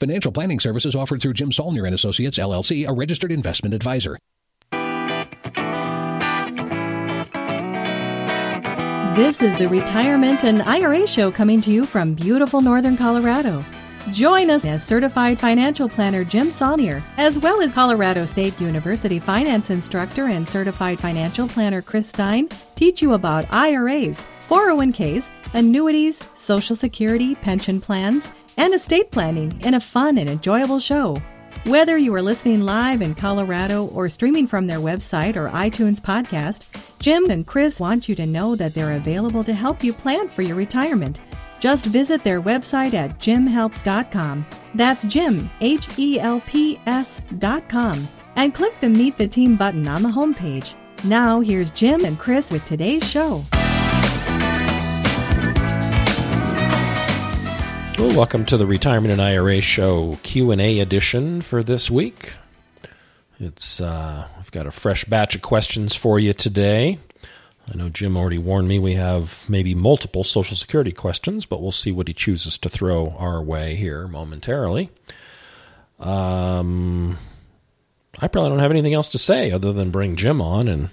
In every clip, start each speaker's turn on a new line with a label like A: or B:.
A: Financial planning services offered through Jim Saulnier and Associates LLC, a registered investment advisor.
B: This is the Retirement and IRA Show coming to you from beautiful northern Colorado. Join us as certified financial planner Jim Saulnier, as well as Colorado State University finance instructor and certified financial planner Chris Stein, teach you about IRAs, 401ks, annuities, Social Security, pension plans, and estate planning in a fun and enjoyable show. Whether you are listening live in Colorado or streaming from their website or iTunes podcast, Jim and Chris want you to know that they're available to help you plan for your retirement. Just visit their website at jimhelps.com. That's Jim, H E L P S.com, and click the Meet the Team button on the homepage. Now, here's Jim and Chris with today's show.
C: Well, welcome to the Retirement and IRA Show Q&A edition for this week. It's uh, I've got a fresh batch of questions for you today. I know Jim already warned me we have maybe multiple Social Security questions, but we'll see what he chooses to throw our way here momentarily. Um, I probably don't have anything else to say other than bring Jim on and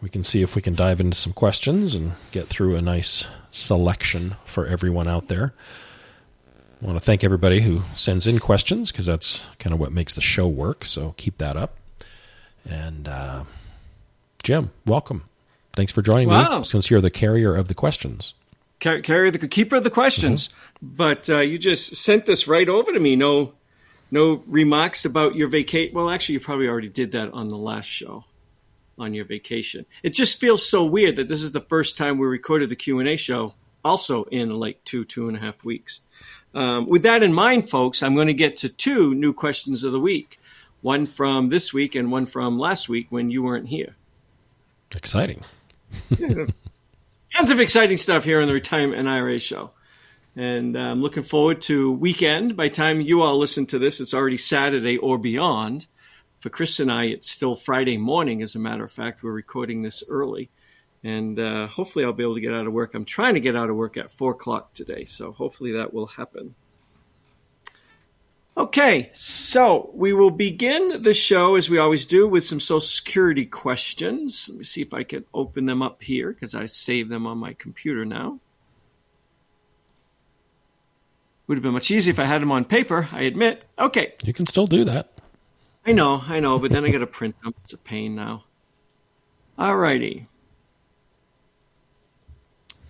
C: we can see if we can dive into some questions and get through a nice selection for everyone out there. I want to thank everybody who sends in questions because that's kind of what makes the show work. So keep that up. And uh, Jim, welcome. Thanks for joining
D: Wow.
C: me since you're the carrier of the questions.
D: Car- carry the keeper of the questions. But uh, you just sent this right over to me. No, no remarks about your vacation. Well, actually, you probably already did that on the last show on your vacation. It just feels so weird that this is the first time we recorded the Q and A show, also in like two, two and a half weeks. Um, with that in mind, folks, I'm going to get to two new questions of the week. One from this week and one from last week when you weren't here.
C: Exciting.
D: tons of exciting stuff here on the Retirement and IRA show. And uh, I'm looking forward to weekend. By the time you all listen to this, it's already Saturday or beyond. For Chris and I, it's still Friday morning, as a matter of fact. We're recording this early. And uh, hopefully, I'll be able to get out of work. I'm trying to get out of work at 4 o'clock today, so hopefully that will happen. Okay, so we will begin the show as we always do with some Social Security questions. Let me see if I can open them up here because I saved them on my computer now. Would have been much easier if I had them on paper, I admit. Okay,
C: You can still do that.
D: I know, I know, but then I got to print them. It's a pain now. Alrighty.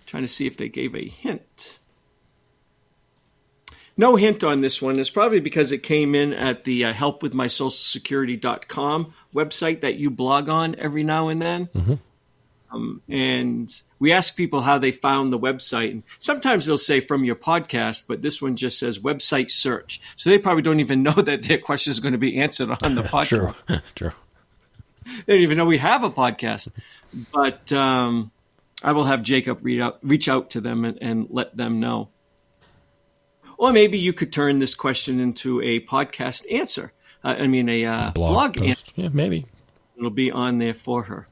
D: Trying to see if they gave a hint. No hint on this one. It's probably because it came in at the uh, helpwithmysocialsecurity.com website that you blog on every now and then. Um, and we ask people how they found the website. And sometimes they'll say from your podcast, but this one just says website search. So they probably don't even know that their question is going to be answered on the podcast.
C: True. True.
D: They don't even know we have a podcast. But um, I will have Jacob read out, reach out to them and, and let them know. Or maybe you could turn this question into a podcast answer. Uh, I mean, a uh, blog,
C: post.
D: answer.
C: Yeah, maybe.
D: It'll be on there for her.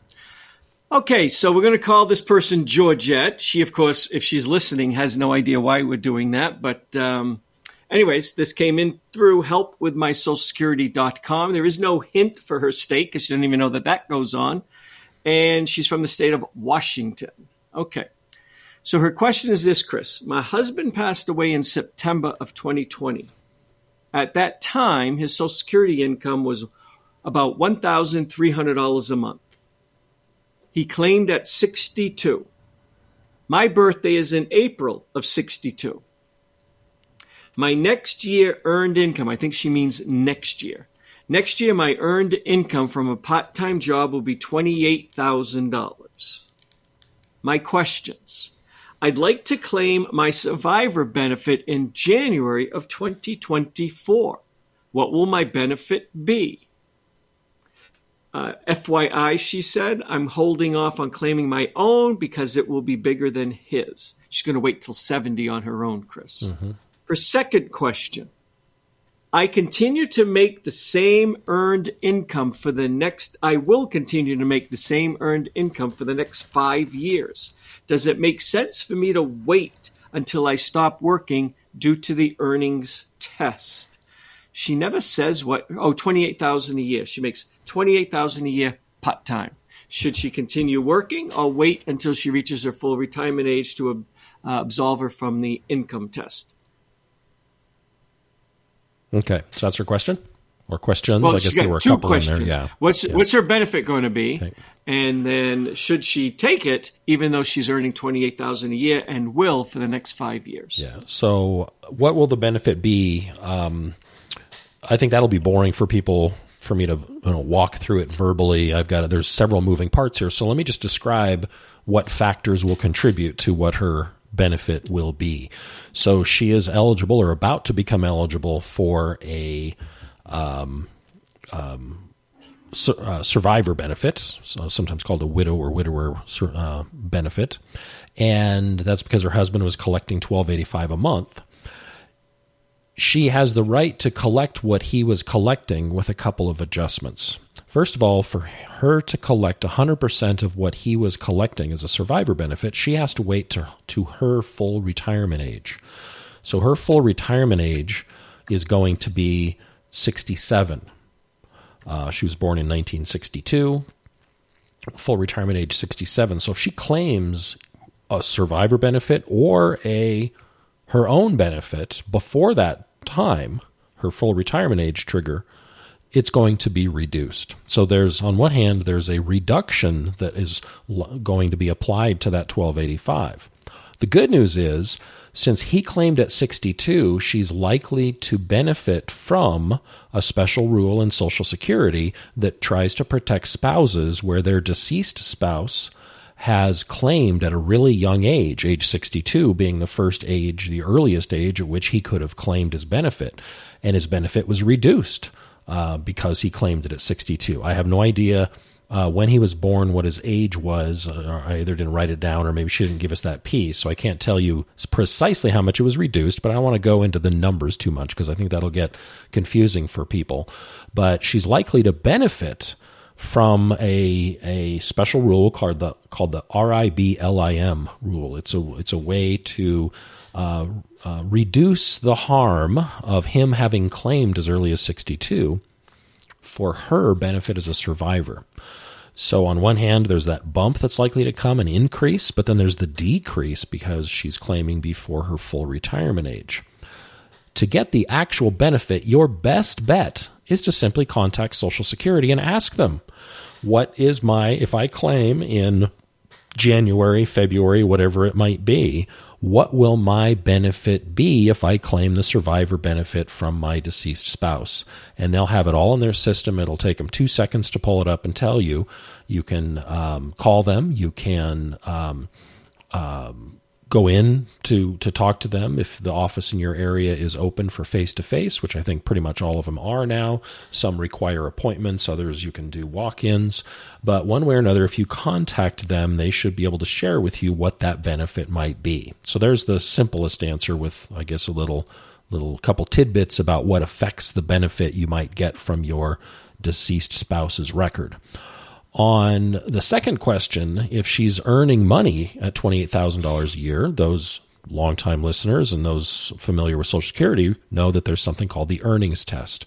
D: Okay, so we're going to call this person Georgette. She, of course, if she's listening, has no idea why we're doing that. But, um, anyways, this came in through helpwithmysocialsecurity.com. There is no hint for her state because she didn't even know that that goes on. And she's from the state of Washington. Okay. So her question is this, Chris. My husband passed away in September of 2020. At that time, his Social Security income was about $1,300 a month. He claimed at 62. My birthday is in April of 62. My next year earned income, I think she means next year. Next year, my earned income from a part time job will be $28,000. My questions. I'd like to claim my survivor benefit in January of 2024. What will my benefit be? Uh, FYI, she said, I'm holding off on claiming my own because it will be bigger than his. She's going to wait till 70 on her own, Chris. Mm-hmm. Her second question I continue to make the same earned income for the next, I will continue to make the same earned income for the next five years. Does it make sense for me to wait until I stop working due to the earnings test? She never says what, oh, 28,000 a year. She makes 28,000 a year part time. Should she continue working or wait until she reaches her full retirement age to uh, absolve her from the income test?
C: Okay, so that's her question or questions. Well, I guess there were a couple questions. in there. Yeah.
D: What's
C: yeah.
D: what's her benefit going to be? Okay. And then should she take it, even though she's earning twenty eight thousand a year and will for the next five years?
C: Yeah. So what will the benefit be? Um, I think that'll be boring for people for me to you know, walk through it verbally. I've got there's several moving parts here, so let me just describe what factors will contribute to what her benefit will be. So she is eligible or about to become eligible for a um, um, uh, survivor benefit, so sometimes called a widow or widower uh, benefit, and that's because her husband was collecting twelve eighty five a month. She has the right to collect what he was collecting with a couple of adjustments. First of all, for her to collect 100% of what he was collecting as a survivor benefit, she has to wait to, to her full retirement age. So her full retirement age is going to be 67. Uh, she was born in 1962, full retirement age 67. So if she claims a survivor benefit or a her own benefit before that time, her full retirement age trigger, it's going to be reduced. So there's on one hand there's a reduction that is going to be applied to that 1285. The good news is since he claimed at 62, she's likely to benefit from a special rule in Social Security that tries to protect spouses where their deceased spouse has claimed at a really young age, age 62 being the first age, the earliest age at which he could have claimed his benefit, and his benefit was reduced uh, because he claimed it at 62. I have no idea uh, when he was born, what his age was. Uh, I either didn't write it down or maybe she didn't give us that piece. So I can't tell you precisely how much it was reduced, but I don't want to go into the numbers too much because I think that'll get confusing for people. But she's likely to benefit from a a special rule called the called the RIBLIM rule. It's a it's a way to uh, uh, reduce the harm of him having claimed as early as 62 for her benefit as a survivor. So, on one hand, there's that bump that's likely to come, an increase, but then there's the decrease because she's claiming before her full retirement age. To get the actual benefit, your best bet is to simply contact Social Security and ask them, What is my, if I claim in January, February, whatever it might be, what will my benefit be if I claim the survivor benefit from my deceased spouse? And they'll have it all in their system. It'll take them two seconds to pull it up and tell you. You can um, call them. You can um, um, go in to to talk to them if the office in your area is open for face to face, which I think pretty much all of them are now. Some require appointments, others you can do walk-ins. But one way or another, if you contact them, they should be able to share with you what that benefit might be. So there's the simplest answer with I guess a little little couple tidbits about what affects the benefit you might get from your deceased spouse's record. On the second question, if she's earning money at $28,000 a year, those longtime listeners and those familiar with Social Security know that there's something called the earnings test.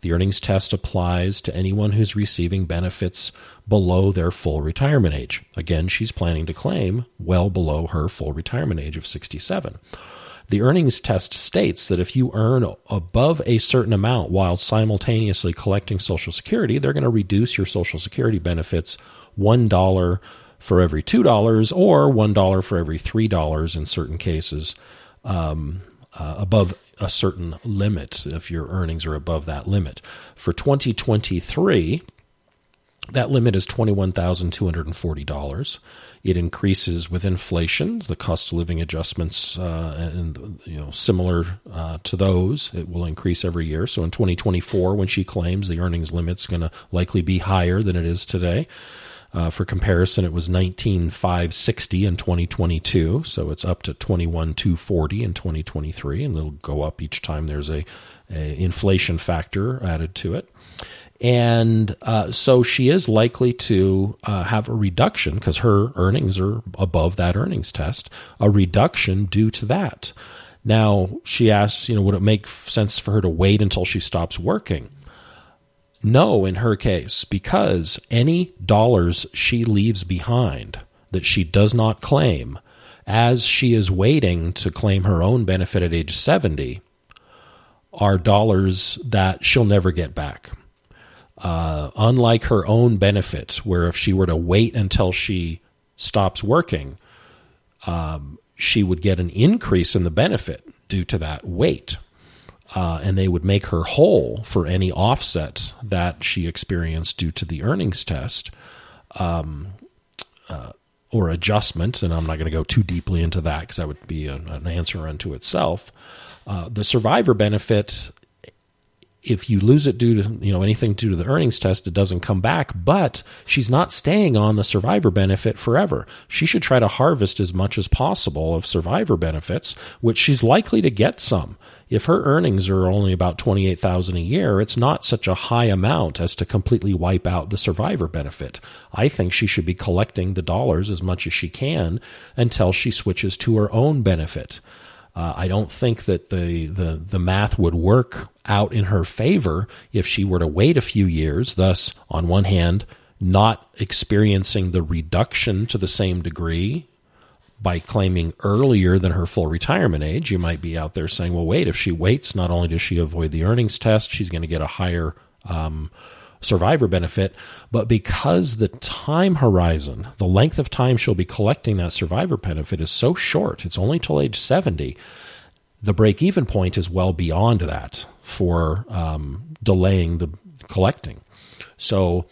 C: The earnings test applies to anyone who's receiving benefits below their full retirement age. Again, she's planning to claim well below her full retirement age of 67. The earnings test states that if you earn above a certain amount while simultaneously collecting Social Security, they're going to reduce your Social Security benefits $1 for every $2 or $1 for every $3 in certain cases um, uh, above a certain limit if your earnings are above that limit. For 2023, That limit is $21,240. It increases with inflation, the cost of living adjustments, uh, and you know similar uh, to those. It will increase every year. So in 2024, when she claims the earnings limit's going to likely be higher than it is today. Uh, for comparison, it was 19,560 in 2022, so it's up to 21,240 in 2023, and it'll go up each time there's a, a inflation factor added to it. And uh, so she is likely to uh, have a reduction because her earnings are above that earnings test, a reduction due to that. Now, she asks, you know, would it make sense for her to wait until she stops working? No, in her case, because any dollars she leaves behind that she does not claim as she is waiting to claim her own benefit at age 70 are dollars that she'll never get back. Uh, unlike her own benefits, where if she were to wait until she stops working, um, she would get an increase in the benefit due to that wait uh, and they would make her whole for any offset that she experienced due to the earnings test um, uh, or adjustment. And I'm not going to go too deeply into that because that would be an, an answer unto itself. Uh, the survivor benefit, if you lose it due to you know anything due to the earnings test, it doesn't come back. But she's not staying on the survivor benefit forever. She should try to harvest as much as possible of survivor benefits, which she's likely to get some if her earnings are only about 28,000 a year, it's not such a high amount as to completely wipe out the survivor benefit. I think she should be collecting the dollars as much as she can until she switches to her own benefit. Uh, I don't think that the, the, the math would work out in her favor if she were to wait a few years, thus, on one hand, not experiencing the reduction to the same degree by claiming earlier than her full retirement age, you might be out there saying, well, wait, if she waits, not only does she avoid the earnings test, she's going to get a higher um, survivor benefit, but because the time horizon, the length of time she'll be collecting that survivor benefit is so short, it's only till age 70, the break even point is well beyond that for um, delaying the collecting. So,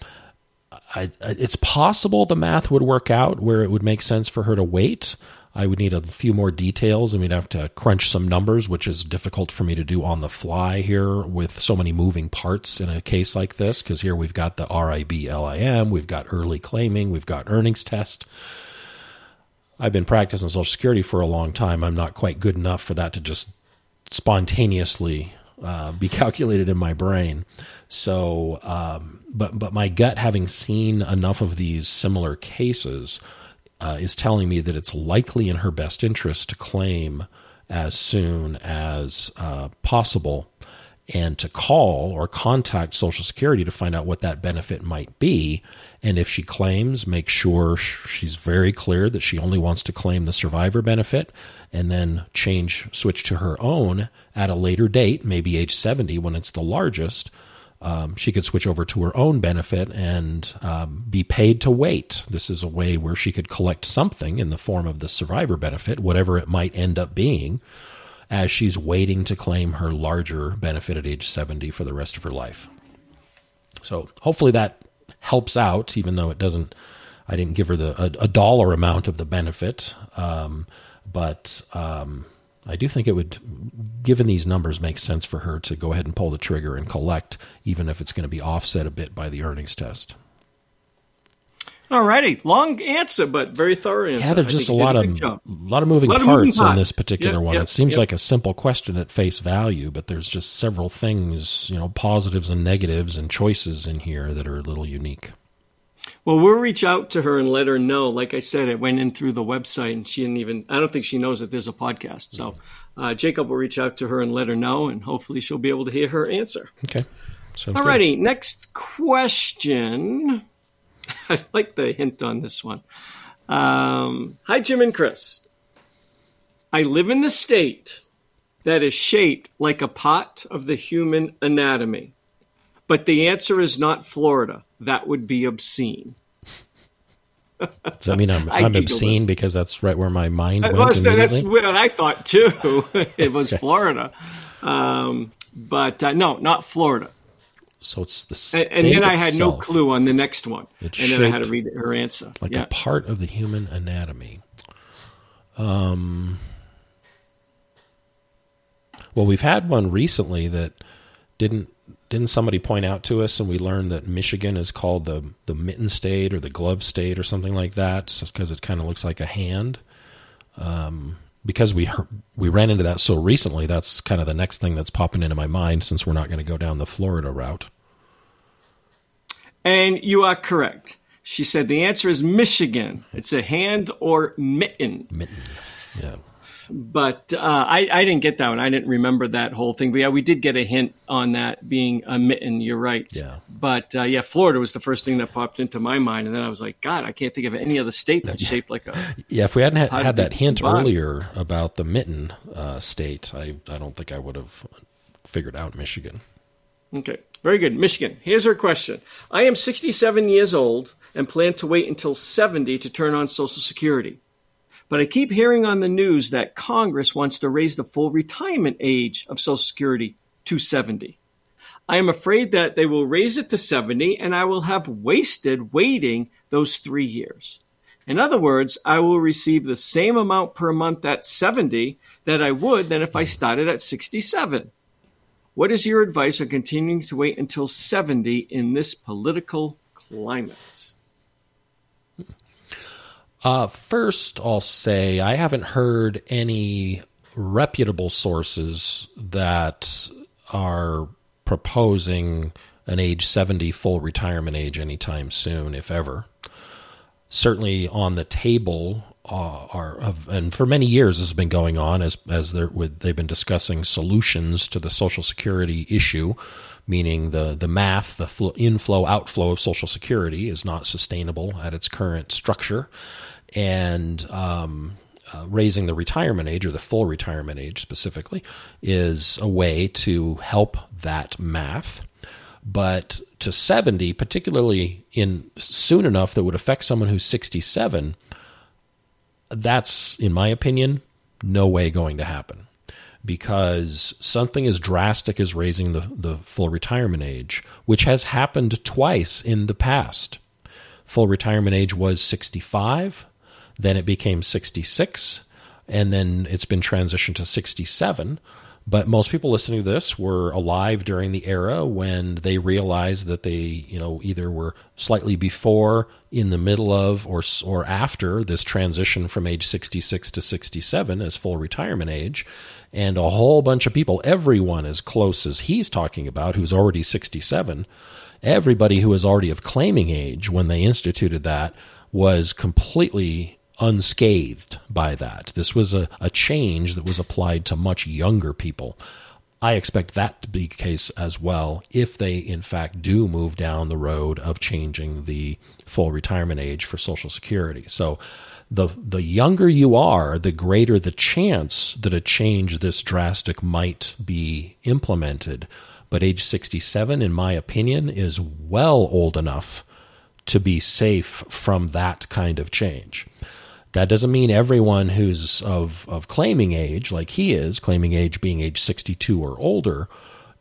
C: I, it's possible the math would work out where it would make sense for her to wait. I would need a few more details and we'd have to crunch some numbers, which is difficult for me to do on the fly here with so many moving parts in a case like this. Because here we've got the RIB LIM, we've got early claiming, we've got earnings test. I've been practicing Social Security for a long time. I'm not quite good enough for that to just spontaneously uh, be calculated in my brain. So, um, but but my gut, having seen enough of these similar cases, uh, is telling me that it's likely in her best interest to claim as soon as uh, possible and to call or contact Social Security to find out what that benefit might be. And if she claims, make sure she's very clear that she only wants to claim the survivor benefit and then change, switch to her own at a later date, maybe age 70 when it's the largest um, she could switch over to her own benefit and um, be paid to wait. This is a way where she could collect something in the form of the survivor benefit, whatever it might end up being, as she's waiting to claim her larger benefit at age 70 for the rest of her life. So hopefully that helps out, even though it doesn't. I didn't give her the a, a dollar amount of the benefit, um, but um, I do think it would, given these numbers, make sense for her to go ahead and pull the trigger and collect, even if it's going to be offset a bit by the earnings test.
D: All righty, long answer, but very thorough answer.
C: Yeah, there's just a lot a of a lot of moving lot parts of moving in this particular yep, one. Yep, it seems yep. like a simple question at face value, but there's just several things, you know, positives and negatives and choices in here that are a little unique.
D: Well, we'll reach out to her and let her know. Like I said, it went in through the website, and she didn't even. I don't think she knows that there's a podcast. So, uh, Jacob will reach out to her and let her know, and hopefully, she'll be able to hear her answer.
C: Okay.
D: Sounds Alrighty. Good. Next question. I like the hint on this one. Um, hi, Jim and Chris. I live in the state that is shaped like a pot of the human anatomy. But the answer is not Florida. That would be obscene.
C: Does that mean I'm, I'm obscene because that's right where my mind went?
D: Was, that's what I thought too. it was okay. Florida. Um, but uh, no, not Florida.
C: So it's the
D: And, and then I had no clue on the next one.
C: It's
D: and then I had to read her answer.
C: like
D: yeah.
C: a part of the human anatomy. Um, well, we've had one recently that didn't didn't somebody point out to us, and we learned that Michigan is called the the mitten state or the glove state or something like that because it kind of looks like a hand. Um, because we we ran into that so recently, that's kind of the next thing that's popping into my mind since we're not going to go down the Florida route.
D: And you are correct. She said the answer is Michigan. It's a hand or mitten.
C: Mitten, yeah.
D: But uh, I, I didn't get that one. I didn't remember that whole thing. But yeah, we did get a hint on that being a mitten. You're right.
C: Yeah.
D: But uh, yeah, Florida was the first thing that popped into my mind. And then I was like, God, I can't think of any other state that's shaped like a.
C: Yeah, if we hadn't had, had that hint earlier about the mitten uh, state, I, I don't think I would have figured out Michigan.
D: Okay, very good. Michigan. Here's her question I am 67 years old and plan to wait until 70 to turn on Social Security. But I keep hearing on the news that Congress wants to raise the full retirement age of Social Security to 70. I am afraid that they will raise it to 70 and I will have wasted waiting those three years. In other words, I will receive the same amount per month at 70 that I would than if I started at 67. What is your advice on continuing to wait until 70 in this political climate?
C: Uh, first, I'll say I haven't heard any reputable sources that are proposing an age 70 full retirement age anytime soon, if ever. Certainly on the table are, of, and for many years this has been going on as as they're with, they've been discussing solutions to the Social Security issue, meaning the the math, the fl- inflow outflow of Social Security is not sustainable at its current structure, and um, uh, raising the retirement age or the full retirement age specifically is a way to help that math. But to 70, particularly in soon enough that would affect someone who's 67, that's, in my opinion, no way going to happen because something as drastic as raising the, the full retirement age, which has happened twice in the past. Full retirement age was 65, then it became 66, and then it's been transitioned to 67. But most people listening to this were alive during the era when they realized that they, you know, either were slightly before, in the middle of, or or after this transition from age 66 to 67 as full retirement age, and a whole bunch of people, everyone as close as he's talking about, who's already 67, everybody who was already of claiming age when they instituted that was completely unscathed by that. This was a, a change that was applied to much younger people. I expect that to be the case as well if they, in fact, do move down the road of changing the full retirement age for Social Security. So, the the younger you are, the greater the chance that a change this drastic might be implemented. But age 67, in my opinion, is well old enough to be safe from that kind of change. That doesn't mean everyone who's of, of claiming age, like he is, claiming age being age 62 or older,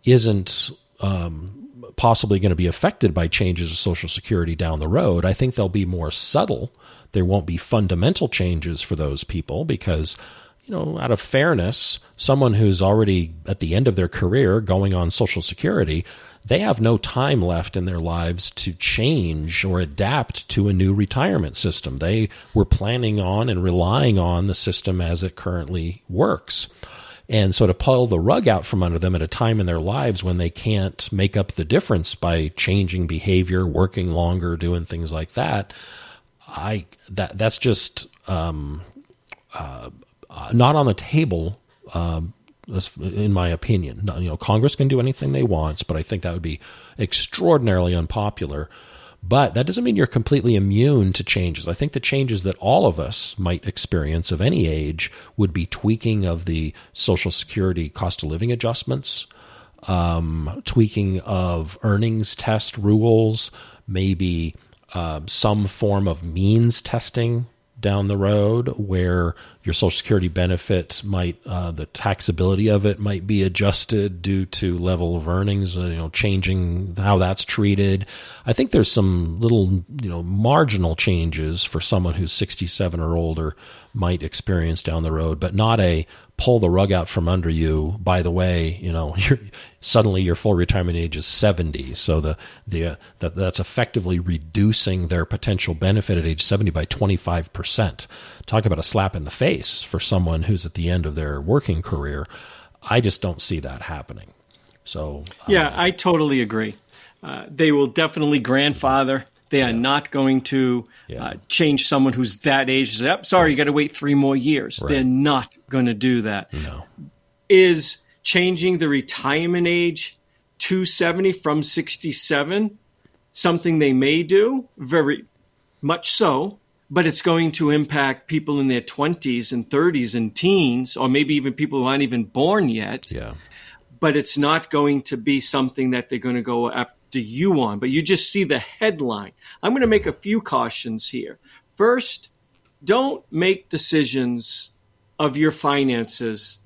C: isn't um, possibly going to be affected by changes of Social Security down the road. I think they'll be more subtle. There won't be fundamental changes for those people because, you know, out of fairness, someone who's already at the end of their career going on Social Security, they have no time left in their lives to change or adapt to a new retirement system. They were planning on and relying on the system as it currently works. And so to pull the rug out from under them at a time in their lives when they can't make up the difference by changing behavior, working longer, doing things like that, I that that's just um, uh, not on the table um, in my opinion. You know, Congress can do anything they want, but I think that would be extraordinarily unpopular. But that doesn't mean you're completely immune to changes. I think the changes that all of us might experience of any age would be tweaking of the Social Security cost of living adjustments, um, tweaking of earnings test rules, maybe uh, some form of means testing down the road where your social security benefit might uh, the taxability of it might be adjusted due to level of earnings uh, you know changing how that's treated. I think there's some little you know marginal changes for someone who's 67 or older might experience down the road but not a pull the rug out from under you. By the way, you know, suddenly your full retirement age is 70. So the, the, uh, that, that's effectively reducing their potential benefit at age 70 by 25%. Talk about a slap in the face for someone who's at the end of their working career. I just don't see that happening. So,
D: yeah, um, I totally agree. Uh, they will definitely grandfather they are yeah. not going to yeah. uh, change someone who's that age. Yep, sorry, you got to wait three more years. Right. They're not going to do that.
C: No.
D: Is changing the retirement age to 70 from 67 something they may do? Very much so. But it's going to impact people in their 20s and 30s and teens, or maybe even people who aren't even born yet.
C: Yeah.
D: But it's not going to be something that they're going to go after to you want? but you just see the headline. I'm going to make a few cautions here. First, don't make decisions of your finances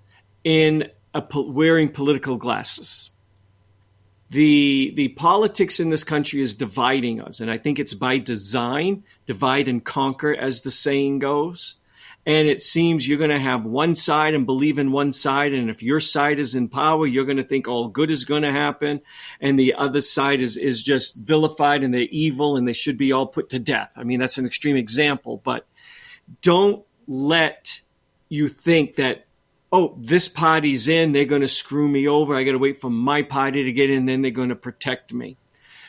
D: in a, wearing political glasses. The, the politics in this country is dividing us, and I think it's by design, divide and conquer, as the saying goes and it seems you're going to have one side and believe in one side and if your side is in power you're going to think all good is going to happen and the other side is is just vilified and they're evil and they should be all put to death. I mean that's an extreme example but don't let you think that oh this party's in they're going to screw me over i got to wait for my party to get in then they're going to protect me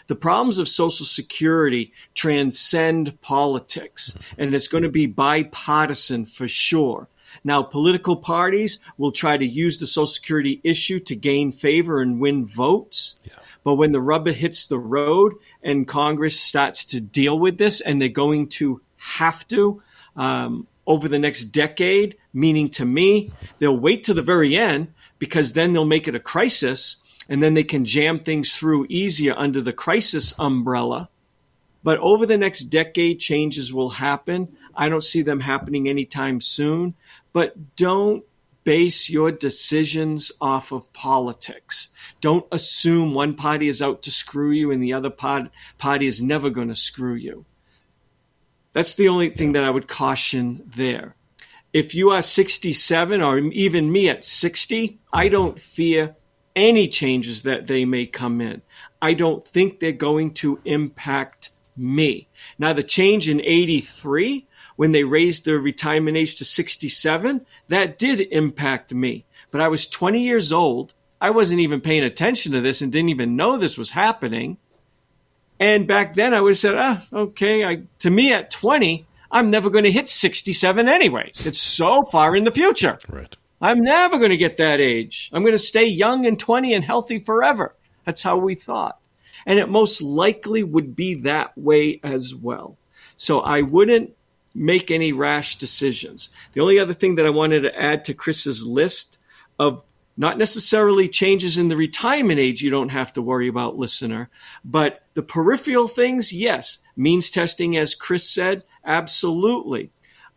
D: the problems of Social Security transcend politics, and it's going to be bipartisan for sure. Now, political parties will try to use the Social Security issue to gain favor and win votes. Yeah. But when the rubber hits the road and Congress starts to deal with this, and they're going to have to um, over the next decade, meaning to me, they'll wait to the very end because then they'll make it a crisis and then they can jam things through easier under the crisis umbrella. But over the next decade, changes will happen. I don't see them happening anytime soon. But don't base your decisions off of politics. Don't assume one party is out to screw you and the other party is never going to screw you. That's the only thing that I would caution there. If you are 67 or even me at 60, I don't fear any changes that they may come in. I don't think they're going to impact me. Now, the change in 83, when they raised the retirement age to 67, that did impact me. But I was 20 years old. I wasn't even paying attention to this and didn't even know this was happening. And back then I would have said, ah, okay, I, to me at 20, I'm never going to hit 67 anyways. It's so far in the future.
C: Right.
D: I'm never going to get that age. I'm going to stay young and 20 and healthy forever. That's how we thought. And it most likely would be that way as well. So I wouldn't make any rash decisions. The only other thing that I wanted to add to Chris's list of not necessarily changes in the retirement age you don't have to worry about, listener, but the peripheral things, yes. Means testing, as Chris said, absolutely.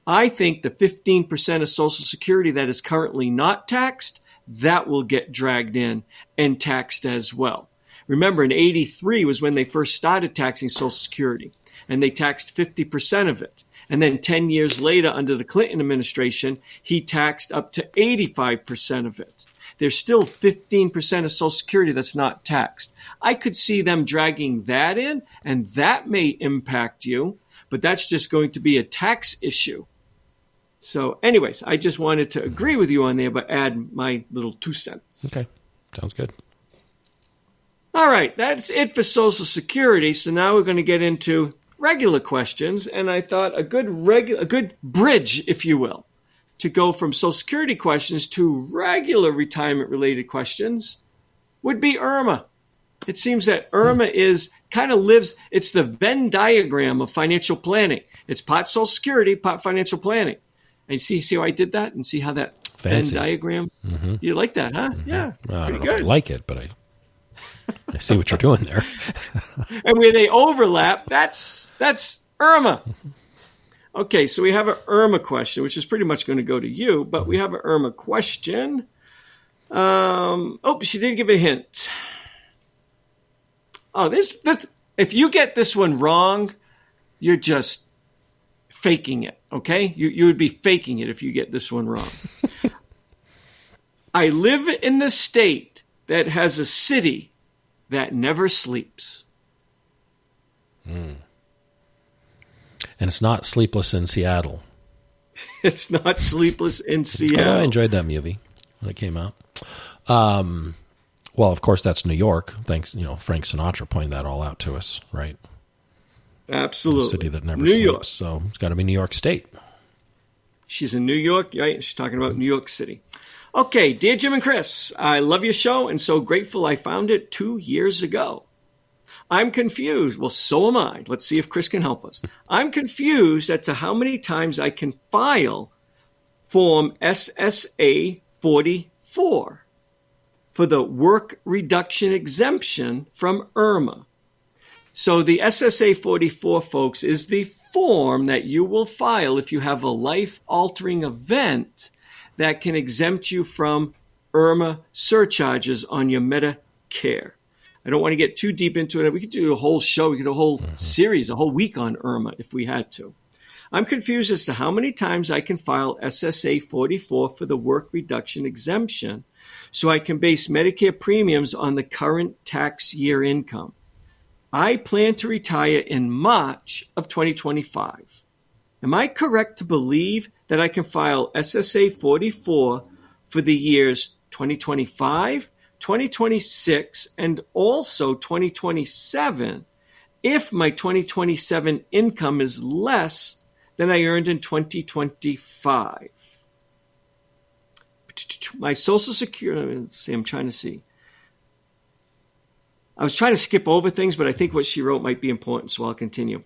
D: I think the 15% of Social Security that is currently not taxed, that will get dragged in and taxed as well. Remember, in 83 was when they first started taxing Social Security, and they taxed 50% of it. And then 10 years later, under the Clinton administration, he taxed up to 85% of it. There's still 15% of Social Security that's not taxed. I could see them dragging that in, and that may impact you, but that's just going to be a tax issue so, anyways, I just wanted to agree with you on there, but add my little two cents.
C: Okay, sounds good.
D: All right, that's it for Social Security. So now we're going to get into regular questions, and I thought a good regular, a good bridge, if you will, to go from Social Security questions to regular retirement-related questions would be IRMAA. It seems that IRMAA hmm. is kind of lives. It's the Venn diagram of financial planning. It's part Social Security, part financial planning. And see, see how I did that, and see how that Fancy. Venn diagram. Mm-hmm. You like that, huh? Mm-hmm. Yeah,
C: well, I don't know good. if I like it, but I I see what you're doing there.
D: and where they overlap, that's that's IRMAA. Okay, so we have an IRMAA question, which is pretty much going to go to you, but we have an IRMAA question. Um, oh, she did give a hint. Oh, this, this if you get this one wrong, you're just faking it, okay? You, you would be faking it if you get this one wrong. I live in the state that has a city that never sleeps.
C: Mm. And it's not Sleepless in Seattle.
D: It's not Sleepless in Seattle.
C: I enjoyed that movie when it came out. Um, well, of course, that's New York. Thanks, you know, Frank Sinatra pointed that all out to us, right?
D: Absolutely.
C: City that never
D: New
C: sleeps.
D: York.
C: So it's got to be New York State.
D: She's in New York, right? She's talking about New York City. Okay, dear Jim and Chris, I love your show and so grateful I found it two years ago. I'm confused. Well, so am I. Let's see if Chris can help us. I'm confused as to how many times I can file Form SSA 44 for the work reduction exemption from IRMAA. So the SSA 44, folks, is the form that you will file if you have a life altering event that can exempt you from IRMAA surcharges on your Medicare. I don't want to get too deep into it. We could do a whole show, we could do a whole mm-hmm. series, a whole week on IRMAA if we had to. I'm confused as to how many times I can file SSA 44 for the work reduction exemption so I can base Medicare premiums on the current tax year income. I plan to retire in March of 2025. Am I correct to believe that I can file SSA 44 for the years 2025, 2026, and also 2027 if my 2027 income is less than I earned in 2025? My social security, see, I'm trying to see. I was trying to skip over things, but I think what she wrote might be important, so I'll continue.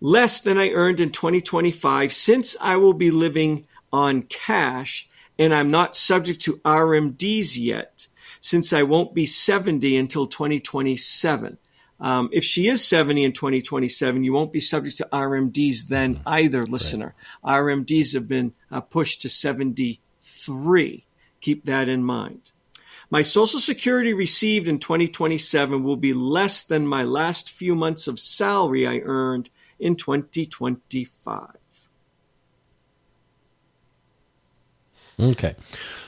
D: Less than I earned in 2025 since I will be living on cash and I'm not subject to RMDs yet since I won't be 70 until 2027. Um, if she is 70 in 2027, you won't be subject to RMDs then mm-hmm. either, listener. Right. RMDs have been uh, pushed to 73. Keep that in mind. My Social Security received in 2027 will be less than my last few months of salary I earned in 2025.
C: Okay.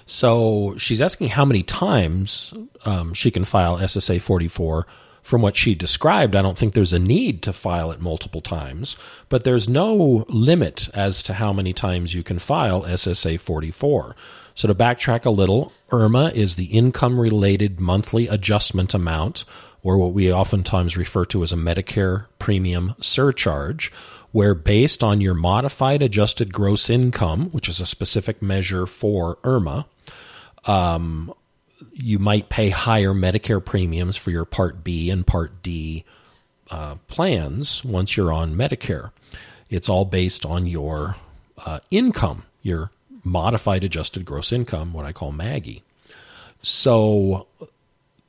C: So she's asking how many times um, she can file SSA 44. From what she described, I don't think there's a need to file it multiple times, but there's no limit as to how many times you can file SSA 44. So, to backtrack a little, IRMAA is the income related monthly adjustment amount, or what we oftentimes refer to as a Medicare premium surcharge, where based on your modified adjusted gross income, which is a specific measure for IRMAA, um, you might pay higher Medicare premiums for your Part B and Part D uh, plans once you're on Medicare. It's all based on your uh, income, your modified adjusted gross income, what I call MAGI. So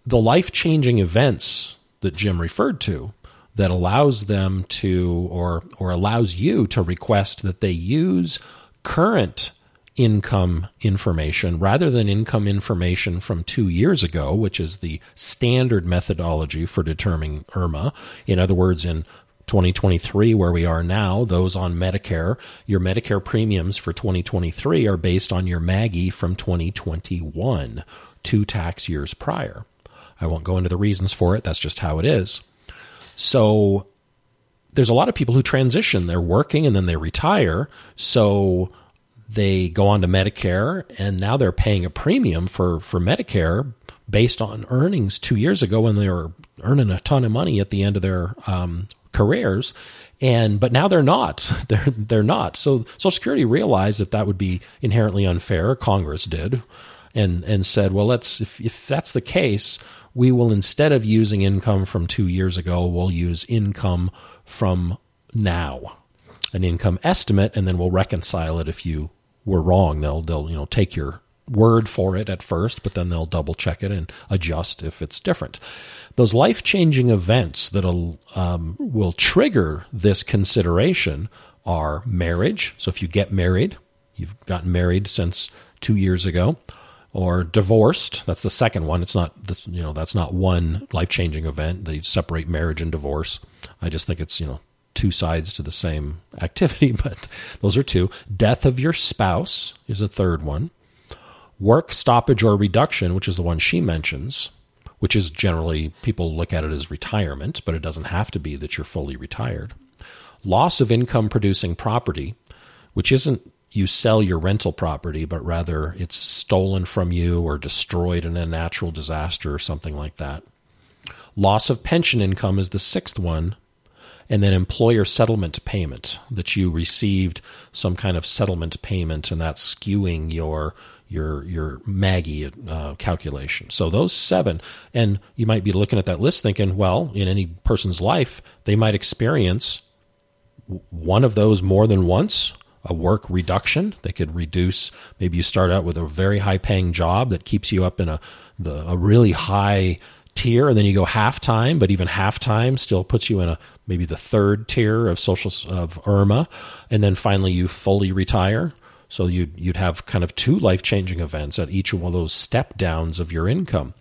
C: the life changing events that Jim referred to that allows them to or or allows you to request that they use current income information rather than income information from 2 years ago which is the standard methodology for determining IRMAA in other words in 2023, where we are now, those on Medicare, your Medicare premiums for 2023 are based on your MAGI from 2021, two tax years prior. I won't go into the reasons for it, that's just how it is. So there's a lot of people who transition. They're working and then they retire. So they go on to Medicare and now they're paying a premium for, for Medicare based on earnings two years ago when they were earning a ton of money at the end of their um, careers and but now they're not. They're they're not. So social security realized that that would be inherently unfair. Congress did and and said well let's if, if that's the case we will instead of using income from 2 years ago we'll use income from now. An income estimate and then we'll reconcile it if you were wrong. They'll they'll you know take your word for it at first but then they'll double check it and adjust if it's different those life changing events that um, will trigger this consideration are marriage. So if you get married, you've gotten married since two years ago, or divorced. That's the second one. It's not this, you know, that's not one life changing event. They separate marriage and divorce. I just think it's, you know, two sides to the same activity, but those are two. Death of your spouse is a third one. Work stoppage or reduction, which is the one she mentions, which is generally people look at it as retirement, but it doesn't have to be that you're fully retired. Loss of income producing property, which isn't you sell your rental property, but rather it's stolen from you or destroyed in a natural disaster or something like that. Loss of pension income is the sixth one. And then employer settlement payment that you received some kind of settlement payment, and that's skewing your your your MAGI uh, calculation. So those seven, and you might be looking at that list thinking, well, in any person's life, they might experience one of those more than once. A work reduction. They could reduce. Maybe you start out with a very high paying job that keeps you up in a the a really high tier, and then you go half time. But even half time still puts you in a maybe the third tier of social of IRMAA and then finally you fully retire so you'd, you'd have kind of two life changing events at each one of those step downs of your income.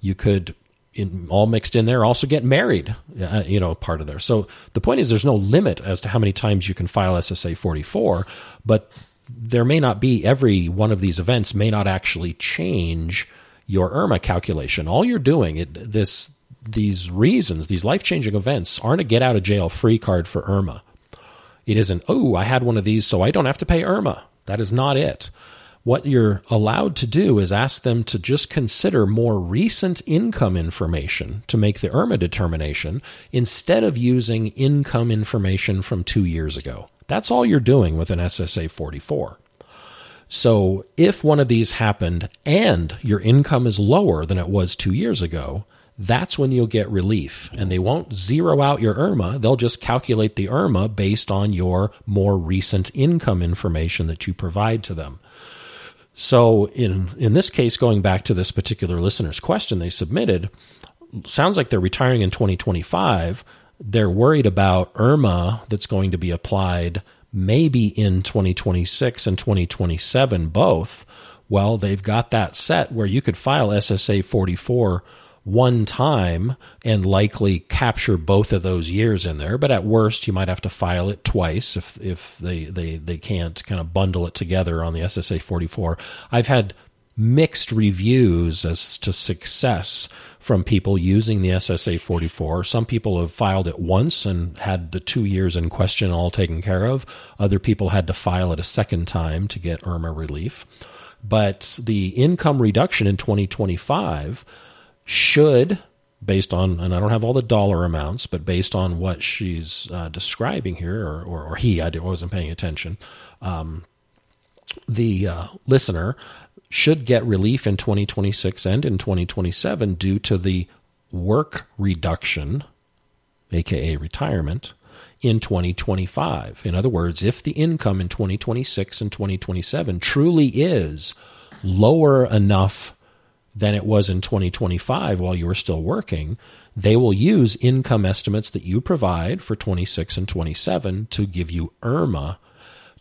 C: You could, in, all mixed in there, also get married, uh, you know, part of there. So the point is, there's no limit as to how many times you can file SSA 44, but there may not be every one of these events may not actually change your IRMAA calculation. All you're doing, it, this, these reasons, these life changing events, aren't a get out of jail free card for IRMAA. It isn't, oh, I had one of these, so I don't have to pay IRMAA. That is not it. What you're allowed to do is ask them to just consider more recent income information to make the IRMAA determination instead of using income information from two years ago. That's all you're doing with an SSA 44. So if one of these happened and your income is lower than it was two years ago, that's when you'll get relief. And they won't zero out your IRMAA, They'll just calculate the IRMAA based on your more recent income information that you provide to them. So in in this case, going back to this particular listener's question they submitted, sounds like they're retiring in 2025. They're worried about IRMAA that's going to be applied maybe in 2026 and 2027 both. Well, they've got that set where you could file SSA 44 one time and likely capture both of those years in there. But at worst, you might have to file it twice if if they they they can't kind of bundle it together on the SSA 44. I've had mixed reviews as to success from people using the SSA 44. Some people have filed it once and had the two years in question all taken care of. Other people had to file it a second time to get IRMAA relief. But the income reduction in 2025 should, based on, and I don't have all the dollar amounts, but based on what she's uh, describing here, or, or, or, he, I wasn't paying attention, um, the uh, listener should get relief in 2026 and in 2027 due to the work reduction, aka retirement, in 2025. In other words, if the income in 2026 and 2027 truly is lower enough than it was in 2025 while you were still working, they will use income estimates that you provide for 26 and 27 to give you IRMAA.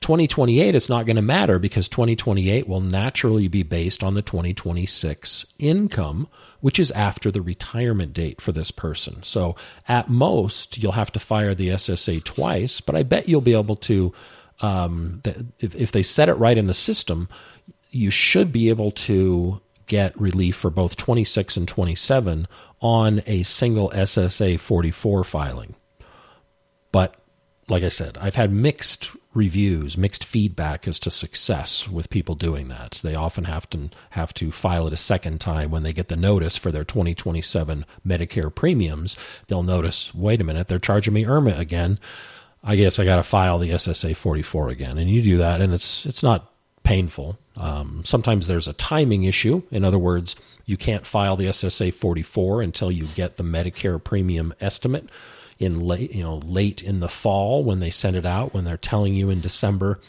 C: 2028, it's not going to matter because 2028 will naturally be based on the 2026 income, which is after the retirement date for this person. So at most, you'll have to fire the SSA twice, but I bet you'll be able to, um, if, if they set it right in the system, you should be able to get relief for both 26 and 27 on a single SSA 44 filing. But like I said, I've had mixed reviews, mixed feedback as to success with people doing that. They often have to have to file it a second time when they get the notice for their 2027 Medicare premiums. They'll notice, wait a minute, they're charging me IRMAA again. I guess I got to file the SSA 44 again. And you do that, and it's it's not painful. Um, sometimes there's a timing issue. In other words, you can't file the SSA 44 until you get the Medicare premium estimate in late, you know, late in the fall when they send it out. When they're telling you in December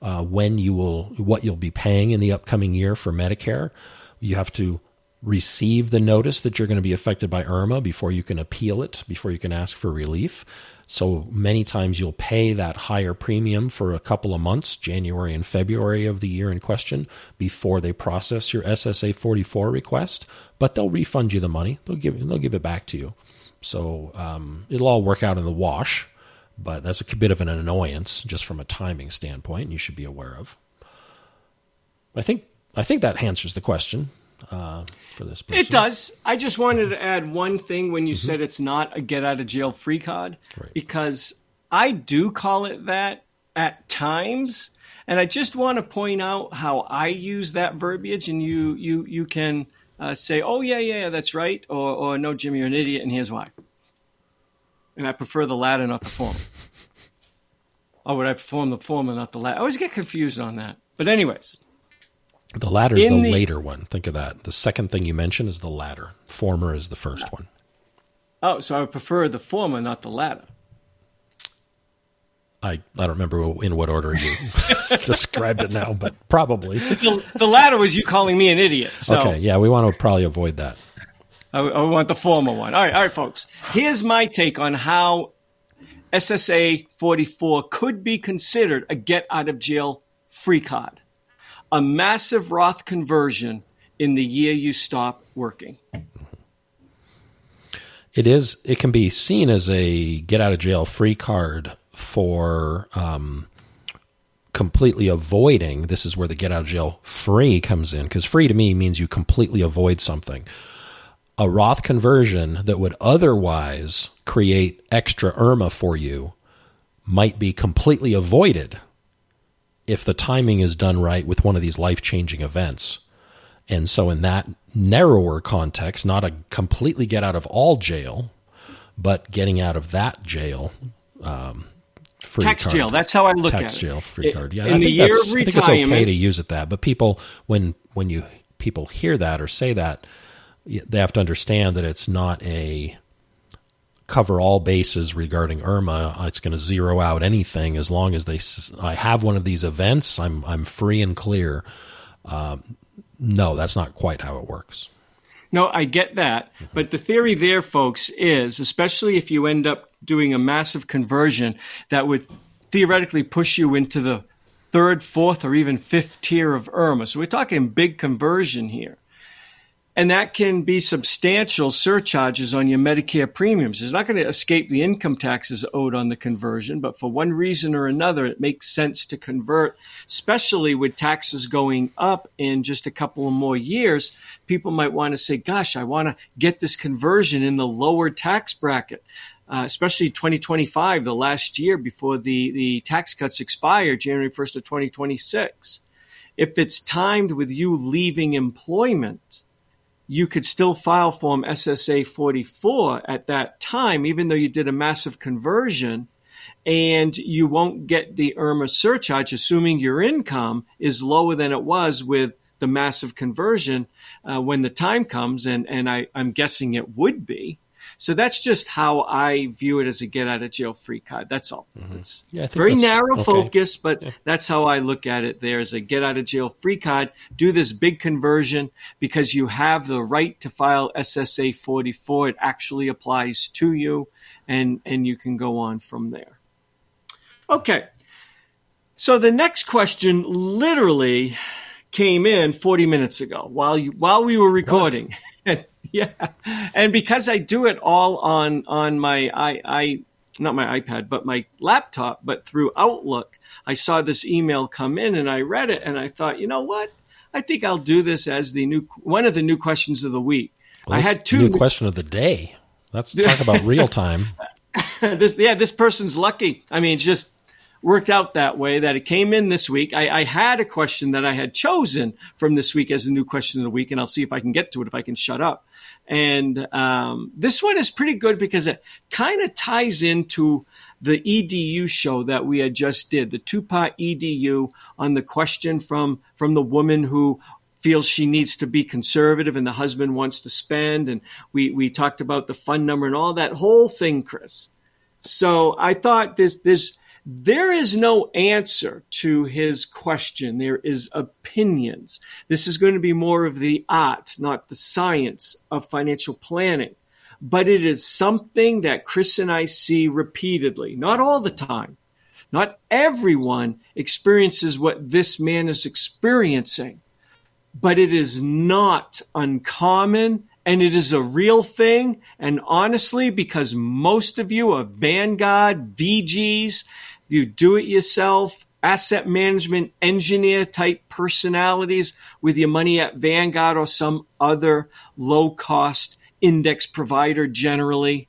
C: uh, when you will, what you'll be paying in the upcoming year for Medicare, you have to receive the notice that you're going to be affected by IRMAA before you can appeal it, before you can ask for relief. So many times you'll pay that higher premium for a couple of months, January and February of the year in question, before they process your SSA 44 request. But they'll refund you the money. They'll give they'll give it back to you. So um, it'll all work out in the wash. But that's a bit of an annoyance just from a timing standpoint. You should be aware of. I think I think that answers the question uh, for this person.
D: It does. I just wanted to add one thing when you mm-hmm. said it's not a get out of jail free card, right. because I do call it that at times, and I just want to point out how I use that verbiage, and you you you can uh, say, "Oh yeah, yeah, that's right," or "or no, Jimmy, you're an idiot," and here's why. And I prefer the latter, not the former. or would I perform the former, not the latter? I always get confused on that. But anyways,
C: the latter is the, the, later one. Think of that. The second thing you mentioned is the latter. Former is the first one.
D: Oh, so I prefer the former, not the latter.
C: I, I don't remember in what order you described it now, but probably.
D: The, the, latter was you calling me an idiot. So
C: okay, yeah, we want to probably avoid that.
D: I, I want the former one. All right, all right, folks. Here's my take on how SSA 44 could be considered a get out of jail free card a massive Roth conversion in the year you stop working.
C: It is. It can be seen as a get out of jail free card for um, completely avoiding. This is where the get out of jail free comes in because free to me means you completely avoid something. A Roth conversion that would otherwise create extra IRMAA for you might be completely avoided if the timing is done right with one of these life changing events. And so, in that narrower context, not a completely get out of all jail, but getting out of that jail. Um,
D: free tax card. jail. That's how I look
C: tax
D: at it.
C: Tax jail, free it, card. Yeah, I think, that's, I think it's okay to use it that. But people, when when you people hear that or say that, they have to understand that it's not a cover all bases regarding IRMAA. It's going to zero out anything as long as they. I have one of these events. I'm I'm free and clear. Um, no, that's not quite how it works.
D: No, I get that, mm-hmm. but the theory there, folks, is especially if you end up doing a massive conversion that would theoretically push you into the third, fourth, or even fifth tier of IRMAA. So we're talking big conversion here and that can be substantial surcharges on your Medicare premiums. It's not going to escape the income taxes owed on the conversion, but for one reason or another, it makes sense to convert, especially with taxes going up in just a couple of more years. People might want to say, gosh, I want to get this conversion in the lower tax bracket. Uh, especially 2025, the last year before the, the tax cuts expire, January 1st of 2026. If it's timed with you leaving employment, you could still file Form SSA 44 at that time, even though you did a massive conversion, and you won't get the IRMAA surcharge, assuming your income is lower than it was with the massive conversion uh, when the time comes, and, and I, I'm guessing it would be. So that's just how I view it as a get out of jail free card. That's all. Mm-hmm. It's yeah, very narrow okay. focus, but yeah. that's how I look at it. There's a get out of jail free card. Do this big conversion because you have the right to file SSA 44. It actually applies to you, and and you can go on from there. Okay. So the next question literally came in 40 minutes ago while you while we were recording. yeah, and because I do it all on on my I, I not my iPad, but my laptop, but through Outlook, I saw this email come in and I read it and I thought, you know what? I think I'll do this as the new one of the new questions of the week.
C: Well, I had two new question of the day. Let's talk about real time.
D: this, yeah, this person's lucky. I mean, just worked out that way that it came in this week. I, I, had a question that I had chosen from this week as a new question of the week, and I'll see if I can get to it if I can shut up. And um, this one is pretty good because it kind of ties into the EDU show that we had just did, the two part EDU on the question from from the woman who feels she needs to be conservative and the husband wants to spend, and we we talked about the fund number and all that whole thing, Chris. So I thought this this There is no answer to his question. There is opinions. This is going to be more of the art, not the science of financial planning. But it is something that Chris and I see repeatedly, not all the time. Not everyone experiences what this man is experiencing, but it is not uncommon and it is a real thing. And honestly, because most of you are Vanguard, VGs, you do it yourself, asset management engineer type personalities with your money at Vanguard or some other low cost index provider generally,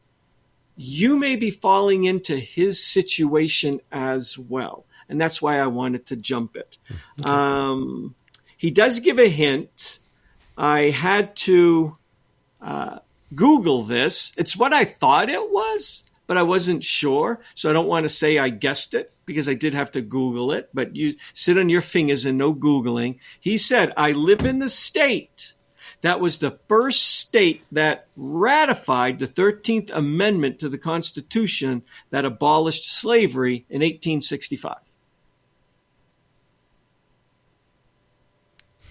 D: you may be falling into his situation as well. And that's why I wanted to jump it. Okay. Um, he does give a hint. I had to uh, Google this. It's what I thought it was, but I wasn't sure. So I don't want to say I guessed it because I did have to Google it. But you sit on your fingers and no Googling. He said, I live in the state that was the first state that ratified the 13th Amendment to the Constitution that abolished slavery in 1865.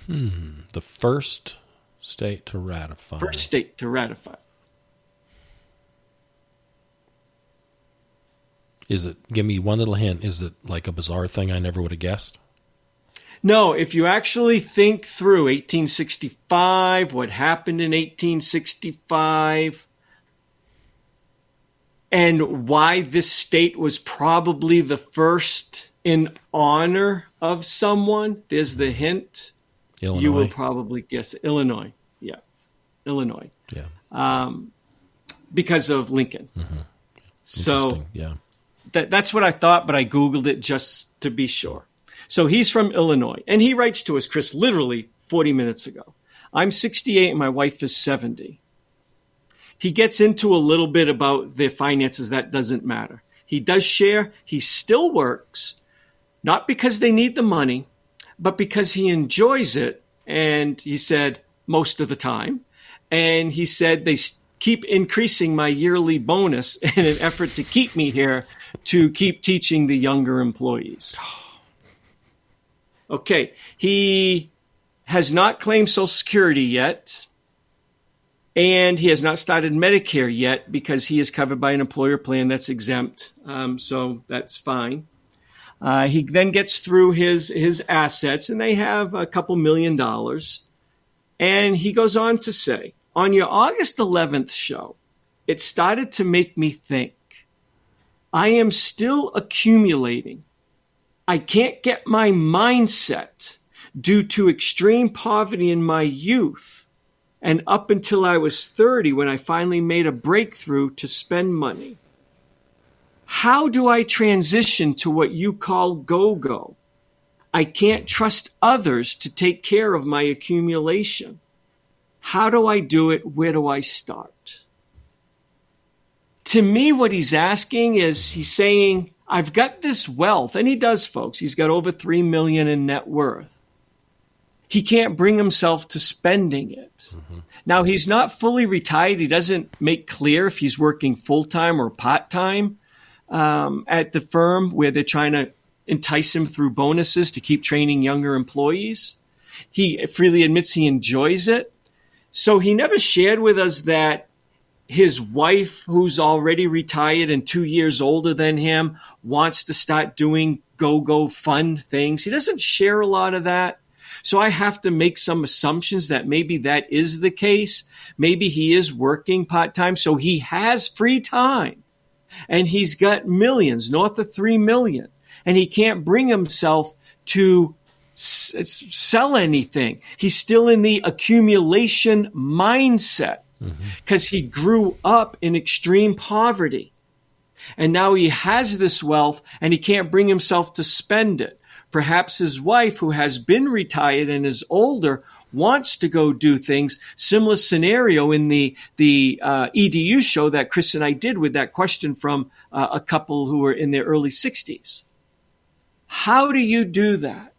C: Hmm. The first state to ratify.
D: First state to ratify.
C: Is it, give me one little hint, is it like a bizarre thing I never would have guessed?
D: No, if you actually think through 1865, what happened in 1865, and why this state was probably the first in honor of someone, there's the hint. Illinois. You will probably guess Illinois. Yeah. Illinois.
C: Yeah.
D: Um, because of Lincoln. Mm-hmm. So
C: yeah,
D: that, that's what I thought, but I Googled it just to be sure. So he's from Illinois, and he writes to us, Chris, literally 40 minutes ago. I'm 68 and my wife is 70. He gets into a little bit about their finances. That doesn't matter. He does share. He still works, not because they need the money, but because he enjoys it. And he said, most of the time and he said they keep increasing my yearly bonus in an effort to keep me here to keep teaching the younger employees. Okay, he has not claimed Social Security yet, and he has not started Medicare yet because he is covered by an employer plan that's exempt. Um, so that's fine. Uh, he then gets through his his assets, and they have a couple million dollars. And he goes on to say, on your August 11th show, it started to make me think. I am still accumulating. I can't get my mindset due to extreme poverty in my youth and up until I was 30 when I finally made a breakthrough to spend money. How do I transition to what you call go go? I can't trust others to take care of my accumulation. How do I do it? Where do I start? To me, what he's asking is he's saying, I've got this wealth, and he does, folks. He's got over three million in net worth. He can't bring himself to spending it. Mm-hmm. Now he's not fully retired. He doesn't make clear if he's working full time or part time um, at the firm where they're trying to entice him through bonuses to keep training younger employees. He freely admits he enjoys it, so he never shared with us that his wife, who's already retired and two years older than him, wants to start doing go go fun things. He doesn't share a lot of that. So I have to make some assumptions that maybe that is the case. Maybe he is working part time, so he has free time and he's got millions, north of three million, and he can't bring himself to sell anything. He's still in the accumulation mindset because mm-hmm. he grew up in extreme poverty. And now he has this wealth and he can't bring himself to spend it. Perhaps his wife, who has been retired and is older, wants to go do things. Similar scenario in the the uh, EDU show that Chris and I did with that question from uh, a couple who were in their early 60s. How do you do that?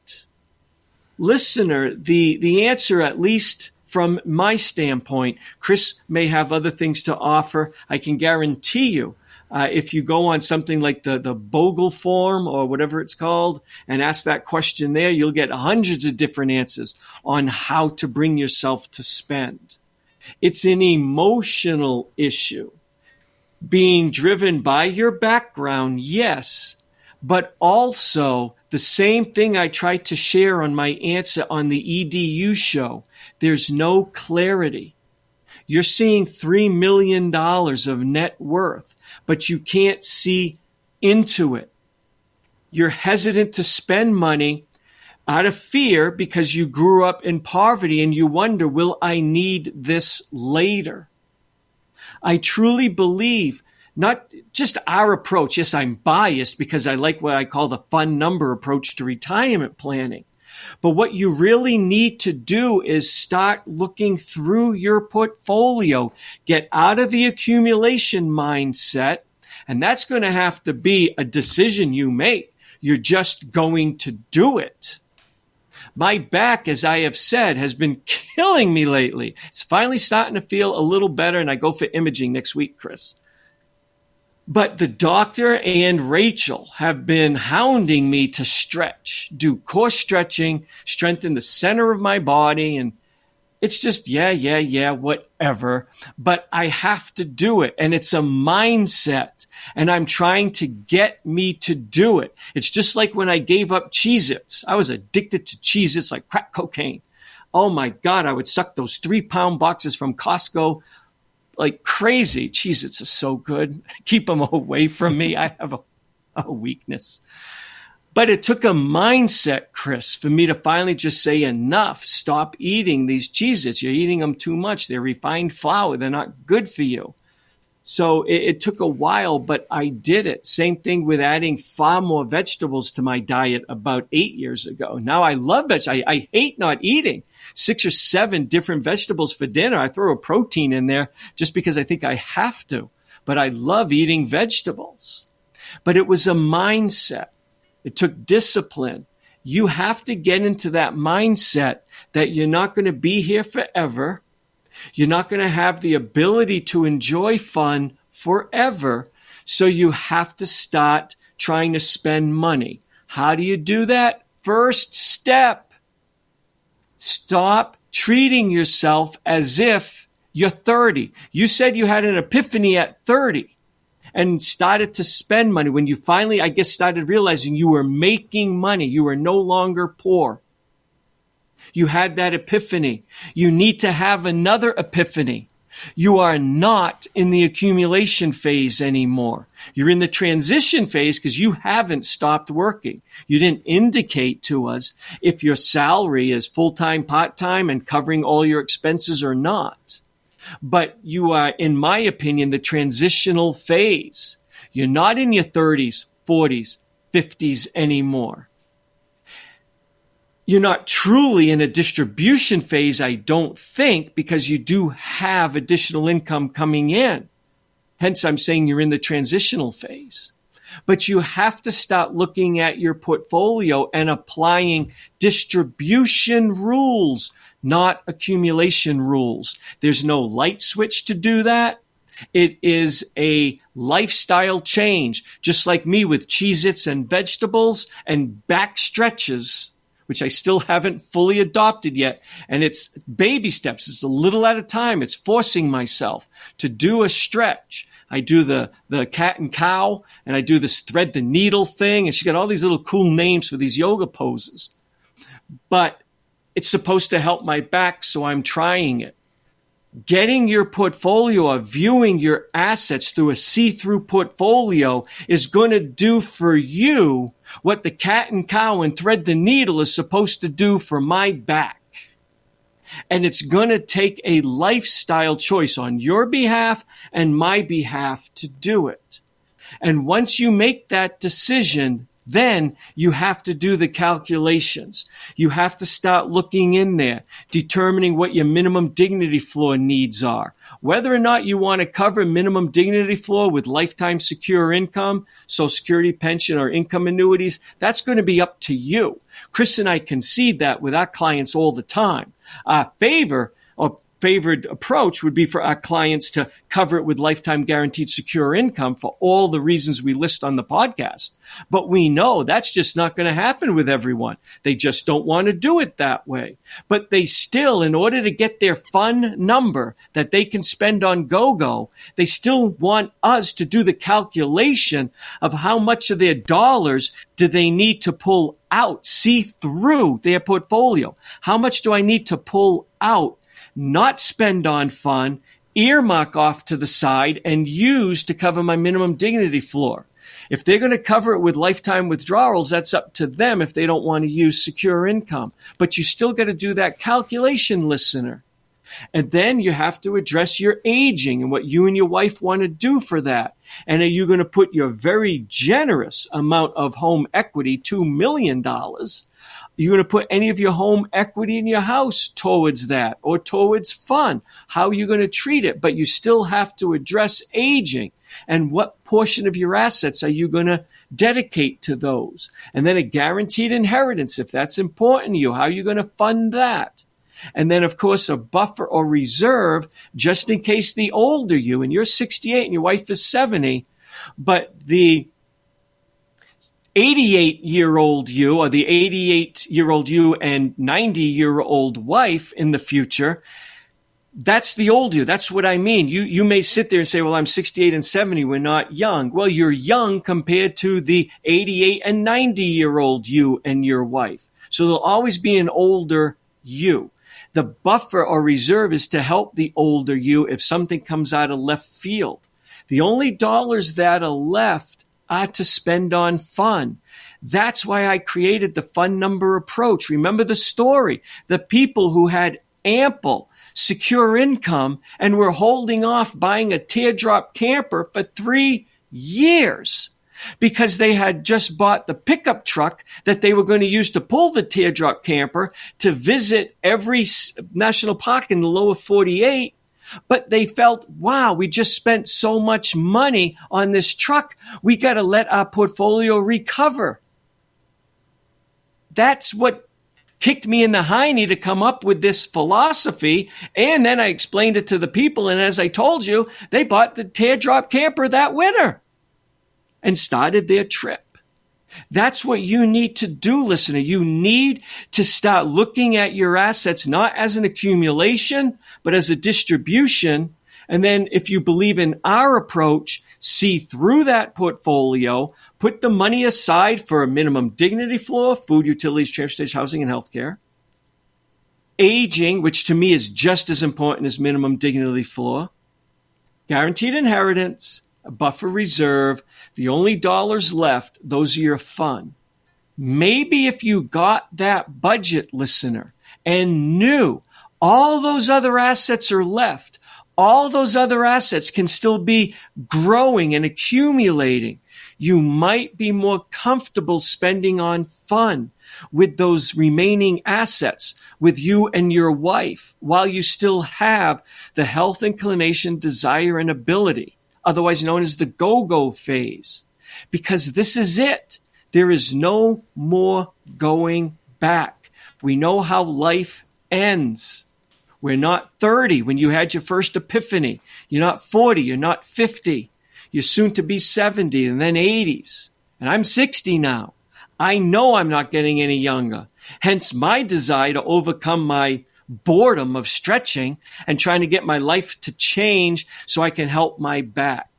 D: listener, the, the answer, at least from my standpoint. Chris may have other things to offer. I can guarantee you uh, if you go on something like the, the Bogle form or whatever it's called and ask that question there, you'll get hundreds of different answers on how to bring yourself to spend. It's an emotional issue. Being driven by your background, yes, but also the same thing I tried to share on my answer on the EDU show. There's no clarity. You're seeing $3 million of net worth but you can't see into it. You're hesitant to spend money out of fear because you grew up in poverty and you wonder, will I need this later? I truly believe not just our approach. Yes, I'm biased because I like what I call the fun number approach to retirement planning. But what you really need to do is start looking through your portfolio, get out of the accumulation mindset. And that's going to have to be a decision you make. You're just going to do it. My back, as I have said, has been killing me lately. It's finally starting to feel a little better, and I go for imaging next week, Chris. But the doctor and Rachel have been hounding me to stretch, do core stretching, strengthen the center of my body. And it's just, yeah, yeah, yeah, whatever. But I have to do it. And it's a mindset. And I'm trying to get me to do it. It's just like when I gave up Cheez Its. I was addicted to Cheez Its like crack cocaine. Oh my God, I would suck those three pound boxes from Costco like crazy. Cheez Its are so good. Keep them away from me. I have a, a weakness. But it took a mindset, Chris, for me to finally just say enough. Stop eating these Cheez Its. You're eating them too much. They're refined flour. They're not good for you. So it, it, took a while, but I did it. Same thing with adding far more vegetables to my diet about eight years ago. Now I love vegetables. I, I hate not eating six or seven different vegetables for dinner. I throw a protein in there just because I think I have to, but I love eating vegetables. But it was a mindset. It took discipline. You have to get into that mindset that you're not going to be here forever you're not going to have the ability to enjoy fun forever. So you have to start trying to spend money. How do you do that? First step. Stop treating yourself as if you're 30. You said you had an epiphany at 30 and started to spend money when you finally, I guess, started realizing you were making money. You were no longer poor. You had that epiphany. You need to have another epiphany. You are not in the accumulation phase anymore. You're in the transition phase because you haven't stopped working. You didn't indicate to us if your salary is full time, part time, and covering all your expenses or not. But you are, in my opinion, the transitional phase. You're not in your 30s, 40s, 50s anymore you're not truly in a distribution phase, I don't think, because you do have additional income coming in. Hence, I'm saying you're in the transitional phase. But you have to start looking at your portfolio and applying distribution rules, not accumulation rules. There's no light switch to do that. It is a lifestyle change, just like me with Cheez Its and vegetables and back stretches which I still haven't fully adopted yet. And it's baby steps. It's a little at a time. It's forcing myself to do a stretch. I do the, the cat and cow and I do this thread the needle thing. And she got all these little cool names for these yoga poses. But it's supposed to help my back. So I'm trying it getting your portfolio of viewing your assets through a see-through portfolio is going to do for you what the cat and cow and thread the needle is supposed to do for my back. And it's going to take a lifestyle choice on your behalf and my behalf to do it. And once you make that decision, then you have to do the calculations. You have to start looking in there, determining what your minimum dignity floor needs are. Whether or not you want to cover minimum dignity floor with lifetime secure income, social security pension or income annuities, that's going to be up to you. Chris and I concede that with our clients all the time. Our favor or favored approach would be for our clients to cover it with lifetime guaranteed secure income for all the reasons we list on the podcast. But we know that's just not going to happen with everyone. They just don't want to do it that way. But they still, in order to get their fun number that they can spend on GoGo, they still want us to do the calculation of how much of their dollars do they need to pull out, see through their portfolio. How much do I need to pull out not spend on fun, earmark off to the side, and use to cover my minimum dignity floor. If they're going to cover it with lifetime withdrawals, that's up to them if they don't want to use secure income. But you still got to do that calculation, listener. And then you have to address your aging and what you and your wife want to do for that. And are you going to put your very generous amount of home equity, $2 million, you're going to put any of your home equity in your house towards that or towards fun. How are you going to treat it? But you still have to address aging and what portion of your assets are you going to dedicate to those? And then a guaranteed inheritance, if that's important to you, how are you going to fund that? And then, of course, a buffer or reserve just in case the older you, and you're 68 and your wife is 70, but the 88 year old you or the 88 year old you and 90 year old wife in the future that's the old you. That's what i mean. You you may sit there and say well i'm 68 and 70 we're not young. Well you're young compared to the 88 and 90 year old you and your wife. So there'll always be an older you. The buffer or reserve is to help the older you if something comes out of left field. The only dollars that are left uh, to spend on fun. That's why I created the fun number approach. Remember the story. The people who had ample secure income and were holding off buying a teardrop camper for three years because they had just bought the pickup truck that they were going to use to pull the teardrop camper to visit every national park in the lower 48 but they felt, wow, we just spent so much money on this truck. We got to let our portfolio recover. That's what kicked me in the hiney to come up with this philosophy. And then I explained it to the people. And as I told you, they bought the teardrop camper that winter and started their trip. That's what you need to do, listener. You need to start looking at your assets not as an accumulation, but as a distribution. And then if you believe in our approach, see through that portfolio, put the money aside for a minimum dignity floor, food, utilities, transportation, housing, and healthcare. Aging, which to me is just as important as minimum dignity floor. Guaranteed inheritance, a buffer reserve, the only dollars left, those are your fun. Maybe if you got that budget listener and knew all those other assets are left, all those other assets can still be growing and accumulating. You might be more comfortable spending on fun with those remaining assets with you and your wife while you still have the health inclination, desire, and ability otherwise known as the go go phase, because this is it. There is no more going back. We know how life ends. We're not 30 when you had your first epiphany. You're not 40. You're not 50. You're soon to be 70 and then 80s. And I'm 60 now. I know I'm not getting any younger. Hence my desire to overcome my boredom of stretching and trying to get my life to change so I can help my back.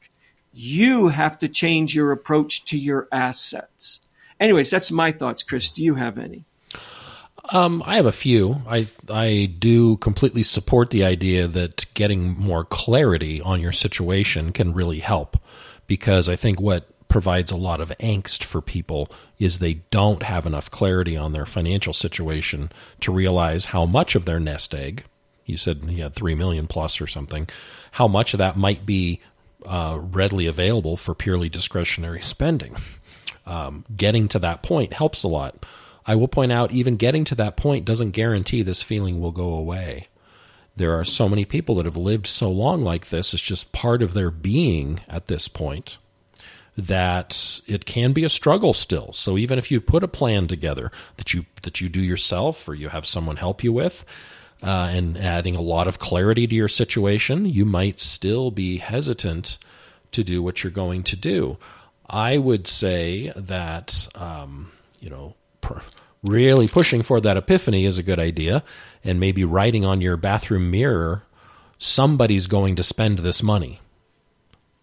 D: You have to change your approach to your assets. Anyways, that's my thoughts, Chris. Do you have any?
C: Um, I have a few. I I do completely support the idea that getting more clarity on your situation can really help because I think what provides a lot of angst for people is they don't have enough clarity on their financial situation to realize how much of their nest egg you said you had 3 million plus or something how much of that might be uh, readily available for purely discretionary spending. Um, getting to that point helps a lot. I will point out even getting to that point doesn't guarantee this feeling will go away. There are so many people that have lived so long like this it's just part of their being at this point that it can be a struggle still. So even if you put a plan together that you that you do yourself or you have someone help you with, uh, and adding a lot of clarity to your situation, you might still be hesitant to do what you're going to do. I would say that, um, you know, pr- really pushing for that epiphany is a good idea, and maybe writing on your bathroom mirror, somebody's going to spend this money.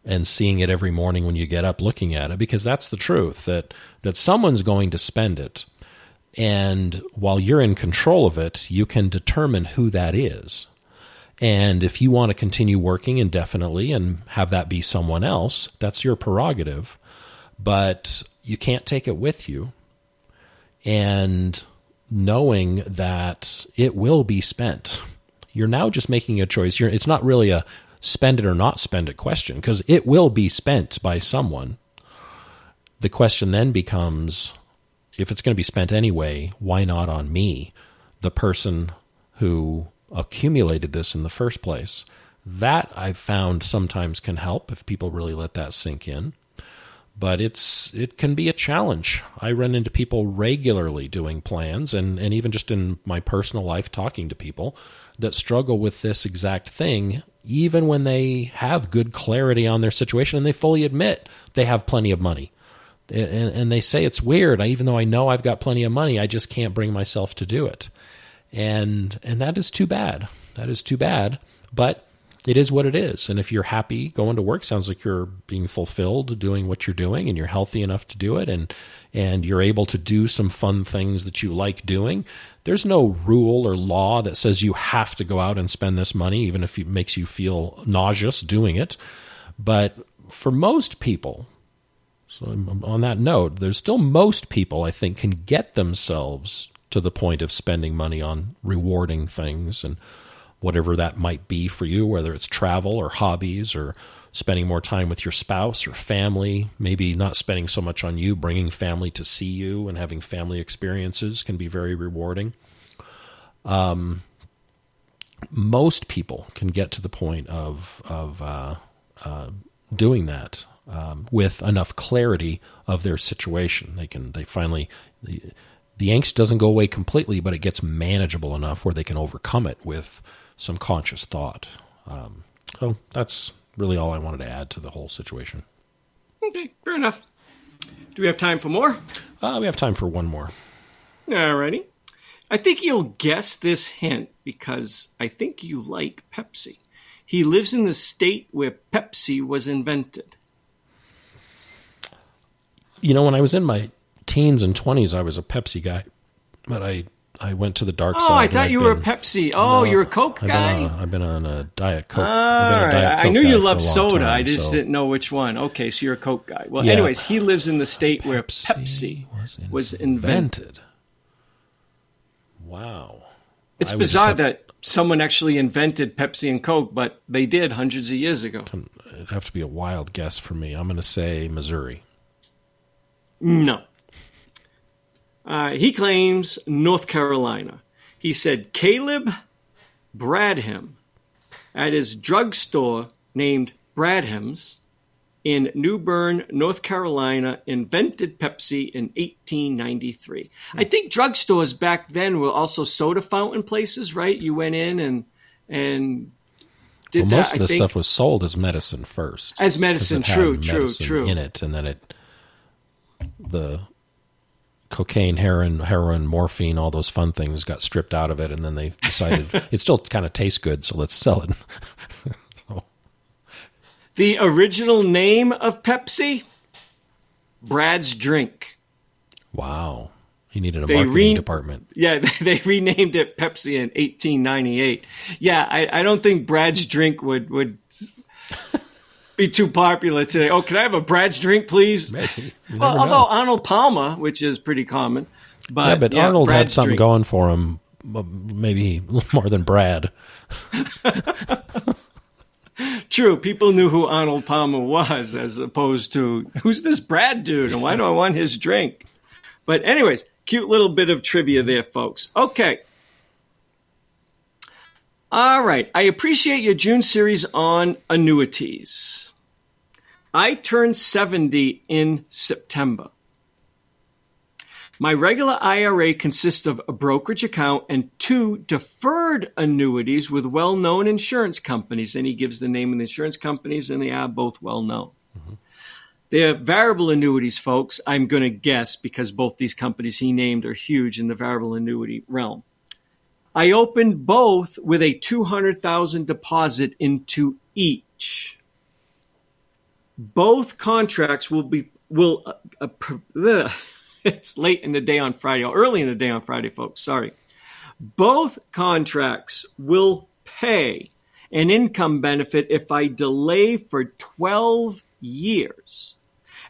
C: And seeing it every morning when you get up looking at it, because that's the truth that, that someone's going to spend it and while you're in control of it, you can determine who that is. And if you want to continue working indefinitely and have that be someone else, that's your prerogative. But you can't take it with you. And knowing that it will be spent, you're now just making a choice. You're, it's not really a spend it or not spend it question because it will be spent by someone. The question then becomes if it's going to be spent anyway, why not on me, the person who accumulated this in the first place? That I've found sometimes can help if people really let that sink in. But it's it can be a challenge. I run into people regularly doing plans and, and even just in my personal life talking to people that struggle with this exact thing, even when they have good clarity on their situation and they fully admit they have plenty of money and, and they say it's weird. I, even though I know I've got plenty of money, I just can't bring myself to do it, and and that is too bad. That is too bad. But it is what it is. And if you're happy going to work, sounds like you're being fulfilled doing what you're doing, and you're healthy enough to do it, and and you're able to do some fun things that you like doing. There's no rule or law that says you have to go out and spend this money, even if it makes you feel nauseous doing it. But for most people, so, on that note, there's still most people, I think, can get themselves to the point of spending money on rewarding things and whatever that might be for you, whether it's travel or hobbies or spending more time with your spouse or family, maybe not spending so much on you, bringing family to see you and having family experiences can be very rewarding. Um, most people can get to the point of of uh, uh, doing that um, with enough clarity of their situation. They can they finally the, the angst doesn't go away completely, but it gets manageable enough where they can overcome it with some conscious thought. Um, so that's really all I wanted to add to the whole situation.
D: Okay, fair enough. Do we have time for more?
C: Uh, we have time for one more.
D: Alrighty. I think you'll guess this hint because I think you like Pepsi. He lives in the state where Pepsi was invented
C: you know, when I was in my teens and twenties, I was a Pepsi guy, but I I went to the dark
D: oh,
C: side.
D: Oh, I thought you were a Pepsi. Oh, no, you're a Coke
C: I've
D: guy.
C: Been I've been on a Diet Coke.
D: All right.
C: Diet Coke
D: I knew you loved
C: soda.
D: Time,
C: I
D: just
C: so.
D: didn't know which one. Okay, so you're a Coke guy. Well,
C: yeah.
D: anyways, he lives in the state where Pepsi,
C: Pepsi
D: was, was invented.
C: invented. Wow.
D: It's bizarre that someone actually invented Pepsi and Coke, but they did hundreds of years ago.
C: It'd have to be a wild guess for me. I'm going to say Missouri.
D: No. Uh, he claims North Carolina. He said Caleb Bradham at his drugstore named Bradham's in New Bern, North Carolina, invented Pepsi in 1893. I think drugstores back then were also soda fountain places, right? You went in and and did
C: well,
D: that.
C: most of the stuff was sold as medicine first.
D: as medicine. True, true,
C: medicine
D: true.
C: In it, and then it the cocaine, heroin, heroin, morphine, all those fun things got stripped out of it, and then they decided it still kind of tastes good, so let's sell it. so.
D: The original name of Pepsi, Brad's Drink.
C: Wow, he needed a
D: They
C: marketing
D: re-
C: department.
D: Yeah, they renamed it Pepsi in 1898. Yeah, I, I don't think Brad's Drink would would be too popular today. Oh, can I have a Brad's Drink, please?
C: Maybe. You
D: Well, although
C: know.
D: Arnold Palmer, which is pretty common, but
C: yeah, but Arnold had
D: Brad's
C: something
D: Drink.
C: going for him, uh, maybe more than Brad.
D: True, people knew who Arnold Palmer was, as opposed to who's this Brad dude, and why do I want his drink? But anyways, cute little bit of trivia there, folks. Okay. All right. I appreciate your June series on annuities. I turned 70 in September. My regular IRA consists of a brokerage account and two deferred annuities with well known insurance companies. And he gives the name of the insurance companies, and they are both well known. Mm-hmm. They're variable annuities, folks. I'm going to guess because both these companies he named are huge in the variable annuity realm. I opened both with a 200,000 deposit into each. Both contracts will be will uh, uh, it's late in the day on Friday, early in the day on Friday, folks. Sorry. Both contracts will pay an income benefit if I delay for 12 years.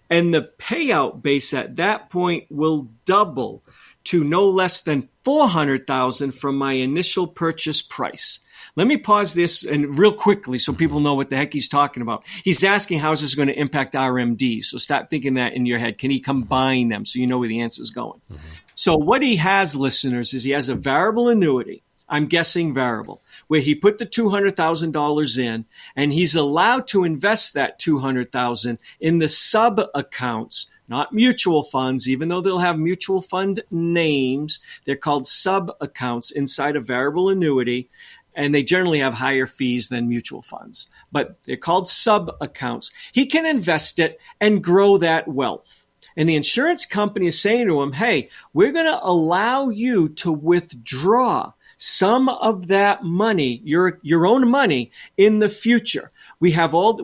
D: And the payout base at that point will double to no less than 400,000 from my initial purchase price. Let me pause this and real quickly so people know what the heck he's talking about. He's asking how is this going to impact RMD. So stop thinking that in your head. Can he combine them so you know where the answer is going? Mm-hmm. So what he has, listeners, is he has a variable annuity. I'm guessing variable, where he put the $200,000 in and he's allowed to invest that 200,000 in the sub accounts not mutual funds, even though they'll have mutual fund names. They're called sub accounts inside a variable annuity and they generally have higher fees than mutual funds, but they're called sub accounts. He can invest it and grow that wealth. And the insurance company is saying to him, hey, we're going to allow you to withdraw some of that money, your, your own money, in the future. We have all,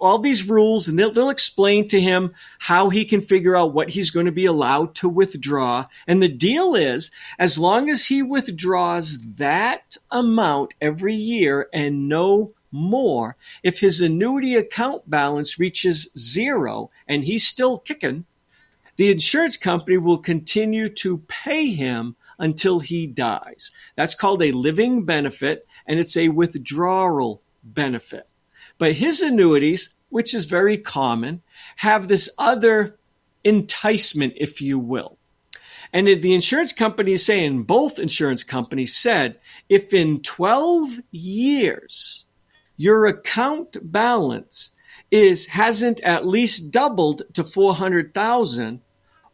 D: all these rules and they'll, they'll explain to him how he can figure out what he's going to be allowed to withdraw. And the deal is, as long as he withdraws that amount every year and no more, if his annuity account balance reaches zero and he's still kicking, the insurance company will continue to pay him until he dies. That's called a living benefit and it's a withdrawal benefit. But his annuities, which is very common, have this other enticement, if you will. And the insurance company is saying, both insurance companies said, if in 12 years your account balance is hasn't at least doubled to 400,000,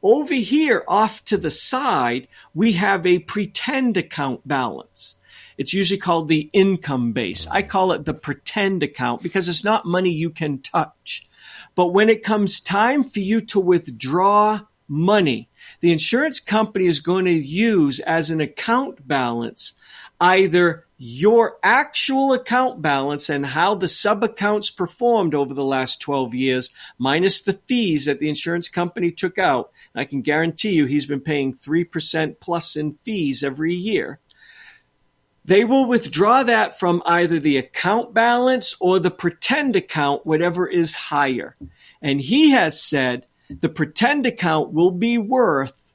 D: over here off to the side, we have a pretend account balance. It's usually called the income base. I call it the pretend account because it's not money you can touch. But when it comes time for you to withdraw money, the insurance company is going to use as an account balance either your actual account balance and how the sub accounts performed over the last 12 years, minus the fees that the insurance company took out. I can guarantee you he's been paying 3% plus in fees every year. They will withdraw that from either the account balance or the pretend account, whatever is higher. And he has said the pretend account will be worth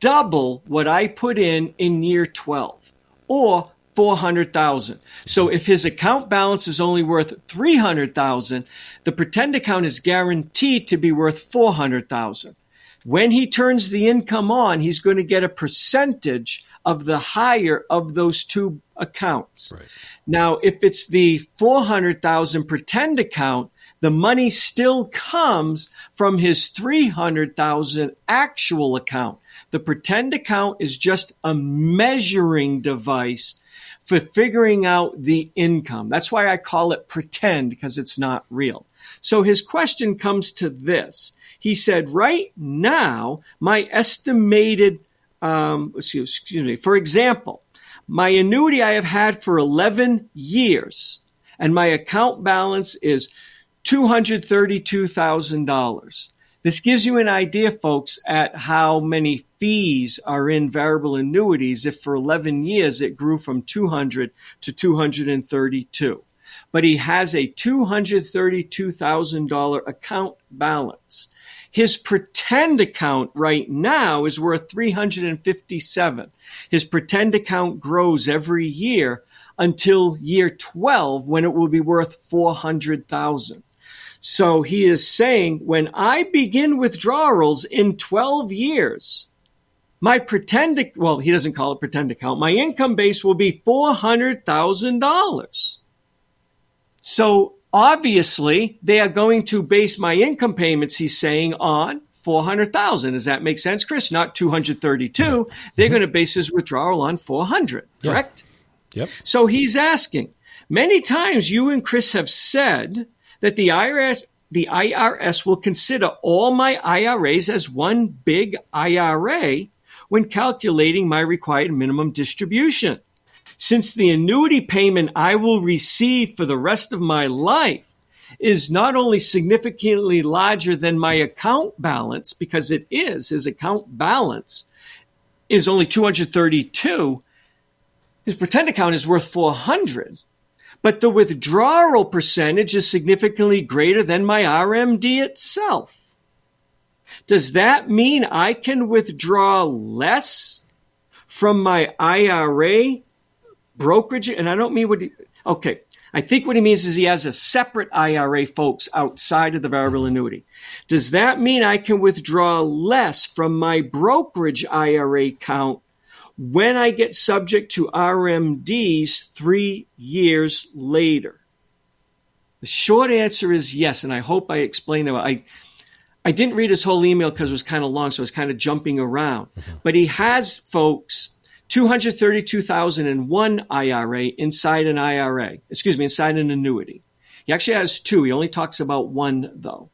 D: double what I put in in year 12 or 400,000. So if his account balance is only worth 300,000, the pretend account is guaranteed to be worth 400,000. When he turns the income on, he's going to get a percentage of the higher of those two accounts. Right. Now, if it's the 400,000 pretend account, the money still comes from his 300,000 actual account. The pretend account is just a measuring device for figuring out the income. That's why I call it pretend because it's not real. So his question comes to this. He said, right now, my estimated um, excuse, excuse me. For example, my annuity I have had for 11 years, and my account balance is $232,000. This gives you an idea, folks, at how many fees are in variable annuities if for 11 years it grew from 200 to 232. But he has a $232,000 account balance. His pretend account right now is worth 357. His pretend account grows every year until year 12 when it will be worth 400,000. So he is saying when I begin withdrawals in 12 years, my pretend, well, he doesn't call it pretend account, my income base will be $400,000. So obviously they are going to base my income payments, he's saying, on 400,000. Does that make sense, Chris? Not 232. They're mm-hmm. going to base his withdrawal on 400, correct?
C: Yep.
D: So he's asking. Many times you and Chris have said that the IRS the IRS will consider all my IRAs as one big IRA when calculating my required minimum distribution. Since the annuity payment I will receive for the rest of my life is not only significantly larger than my account balance, because it is, his account balance is only 232, his pretend account is worth 400 but the withdrawal percentage is significantly greater than my RMD itself. Does that mean I can withdraw less from my IRA brokerage? And I don't mean what, he, okay. I think what he means is he has a separate IRA, folks, outside of the variable annuity. Does that mean I can withdraw less from my brokerage IRA account when I get subject to RMDs three years later? The short answer is yes, and I hope I explained it. I I didn't read his whole email because it was kind of long, so I was kind of jumping around. Mm-hmm. But he has, folks, 232,001 IRA inside an IRA, excuse me, inside an annuity. He actually has two. He only talks about one, though.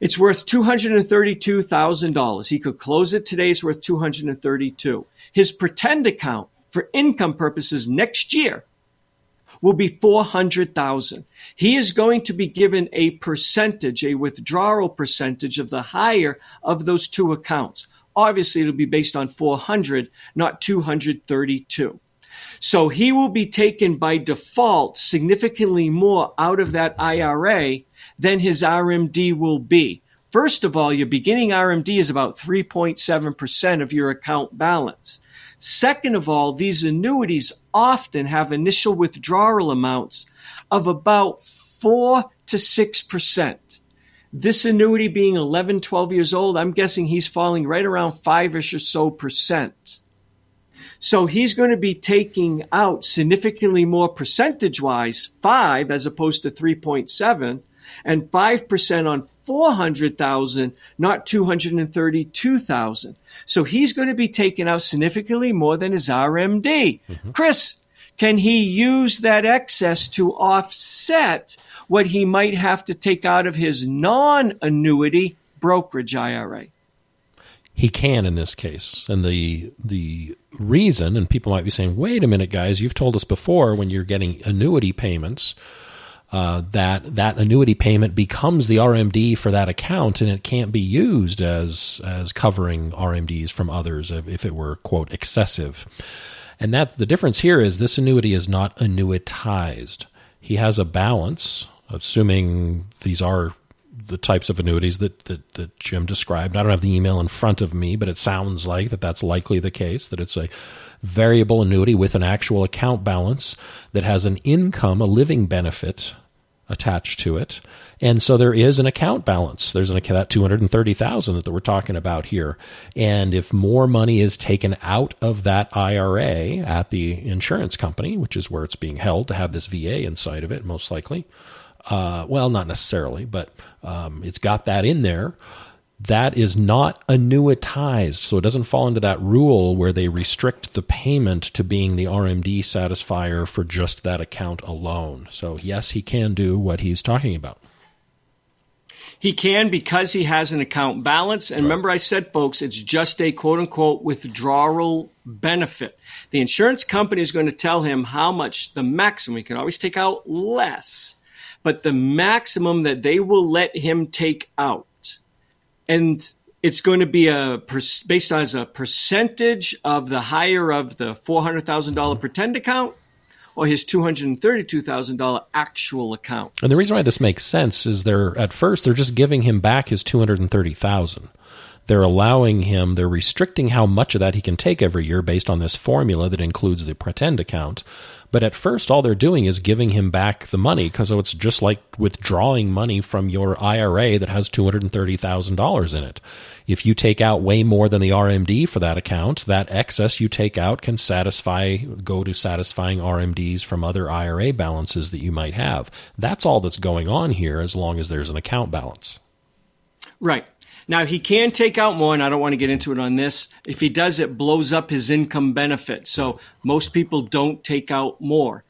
D: It's worth $232,000. He could close it today. It's worth 232. His pretend account for income purposes next year will be 400,000. He is going to be given a percentage, a withdrawal percentage of the higher of those two accounts. Obviously, it'll be based on 400, not 232. So he will be taken by default significantly more out of that IRA than his RMD will be. First of all, your beginning RMD is about 3.7% of your account balance. Second of all, these annuities often have initial withdrawal amounts of about 4 to 6%. This annuity being 11, 12 years old, I'm guessing he's falling right around 5 ish or so percent. So he's going to be taking out significantly more percentage wise, 5 as opposed to 3.7 and 5% on 400,000, not 232,000. So he's going to be taking out significantly more than his RMD. Mm-hmm. Chris, can he use that excess to offset what he might have to take out of his non annuity brokerage IRA?
C: He can in this case. And the the reason, and people might be saying, wait a minute, guys, you've told us before when you're getting annuity payments uh, that that annuity payment becomes the RMD for that account, and it can't be used as as covering RMDs from others if it were quote excessive. And that the difference here is this annuity is not annuitized. He has a balance, assuming these are the types of annuities that, that, that Jim described. I don't have the email in front of me, but it sounds like that that's likely the case, that it's a variable annuity with an actual account balance that has an income, a living benefit attached to it. And so there is an account balance. There's an account that 230,000 that we're talking about here. And if more money is taken out of that IRA at the insurance company, which is where it's being held to have this VA inside of it, most likely. Uh, well, not necessarily, but um, it's got that in there that is not annuitized. So it doesn't fall into that rule where they restrict the payment to being the RMD satisfier for just that account alone. So, yes, he can do what he's talking about.
D: He can because he has an account balance. And right. remember, I said, folks, it's just a quote unquote withdrawal benefit. The insurance company is going to tell him how much the maximum, he can always take out less, but the maximum that they will let him take out and it's going to be a based on as a percentage of the higher of the four hundred thousand dollar mm-hmm. pretend account or his two hundred and thirty two thousand dollar actual account.
C: And the reason why this makes sense is they're at first they're just giving him back his two hundred and thirty thousand. They're allowing him, they're restricting how much of that he can take every year based on this formula that includes the pretend account. But at first, all they're doing is giving him back the money because oh, it's just like withdrawing money from your IRA that has $230,000 in it. If you take out way more than the RMD for that account, that excess you take out can satisfy, go to satisfying RMDs from other IRA balances that you might have. That's all that's going on here as long as there's an account balance.
D: Right. Now he can take out more, and I don't want to get into it on this. If he does, it blows up his income benefit. So most people don't take out more.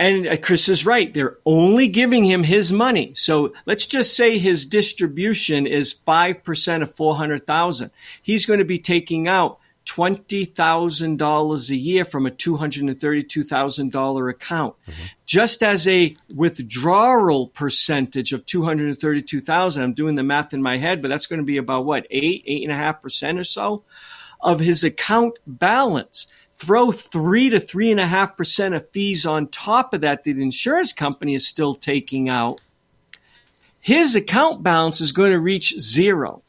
D: And uh, Chris is right. They're only giving him his money. So let's just say his distribution is 5% of 400,000. He's going to be taking out $20,000 a year from a $232,000 account. Mm-hmm. Just as a withdrawal percentage of 232,000, I'm doing the math in my head, but that's going to be about what, eight, eight and a half percent or so of his account balance throw three to three and a half percent of fees on top of that that the insurance company is still taking out, his account balance is going to reach zero,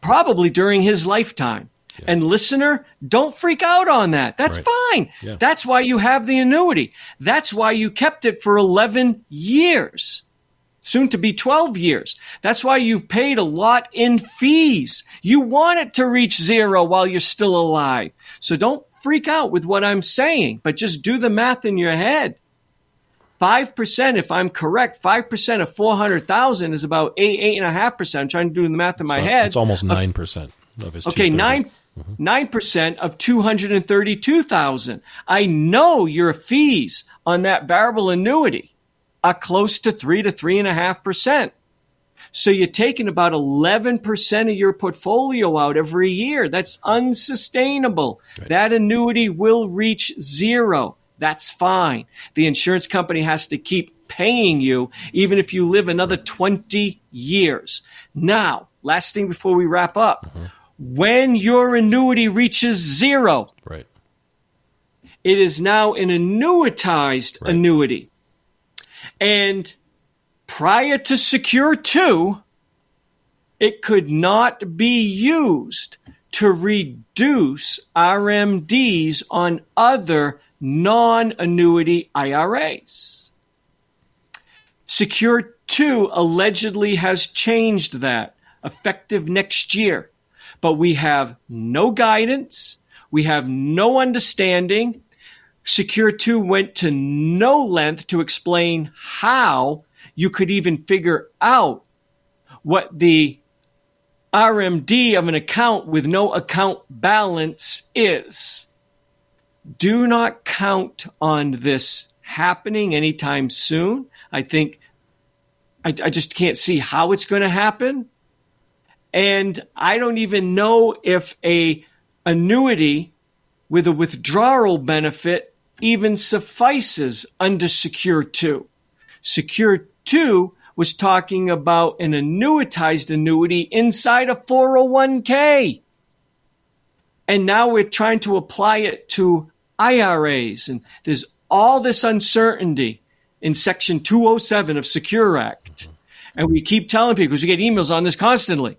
D: probably during his lifetime. Yeah. And listener, don't freak out on that. That's right. fine. Yeah. That's why you have the annuity. That's why you kept it for 11 years soon to be 12 years. That's why you've paid a lot in fees. You want it to reach zero while you're still alive. So don't freak out with what I'm saying, but just do the math in your head. 5%, if I'm correct, 5% of 400,000 is about 8, 8.5%. I'm trying to do the math in my head.
C: It's almost 9% of his
D: Okay, 9 9% mm-hmm. of 232,000. I know your fees on that variable annuity are close to 3 to 3.5%. So you're taking about 11% of your portfolio out every year. That's unsustainable. Right. That annuity will reach zero. That's fine. The insurance company has to keep paying you even if you live another 20 years. Now, last thing before we wrap up. Mm-hmm. When your annuity reaches zero,
C: right.
D: it is now an annuitized right. annuity. And prior to Secure 2, it could not be used to reduce RMDs on other non annuity IRAs. Secure 2 allegedly has changed that effective next year, but we have no guidance, we have no understanding. Secure 2 went to no length to explain how you could even figure out what the RMD of an account with no account balance is. Do not count on this happening anytime soon. I think I, I just can't see how it's going to happen. And I don't even know if a annuity with a withdrawal benefit even suffices under Secure 2. Secure Two was talking about an annuitized annuity inside a 401k. And now we're trying to apply it to IRAs. And there's all this uncertainty in Section 207 of Secure Act. And we keep telling people, because we get emails on this constantly,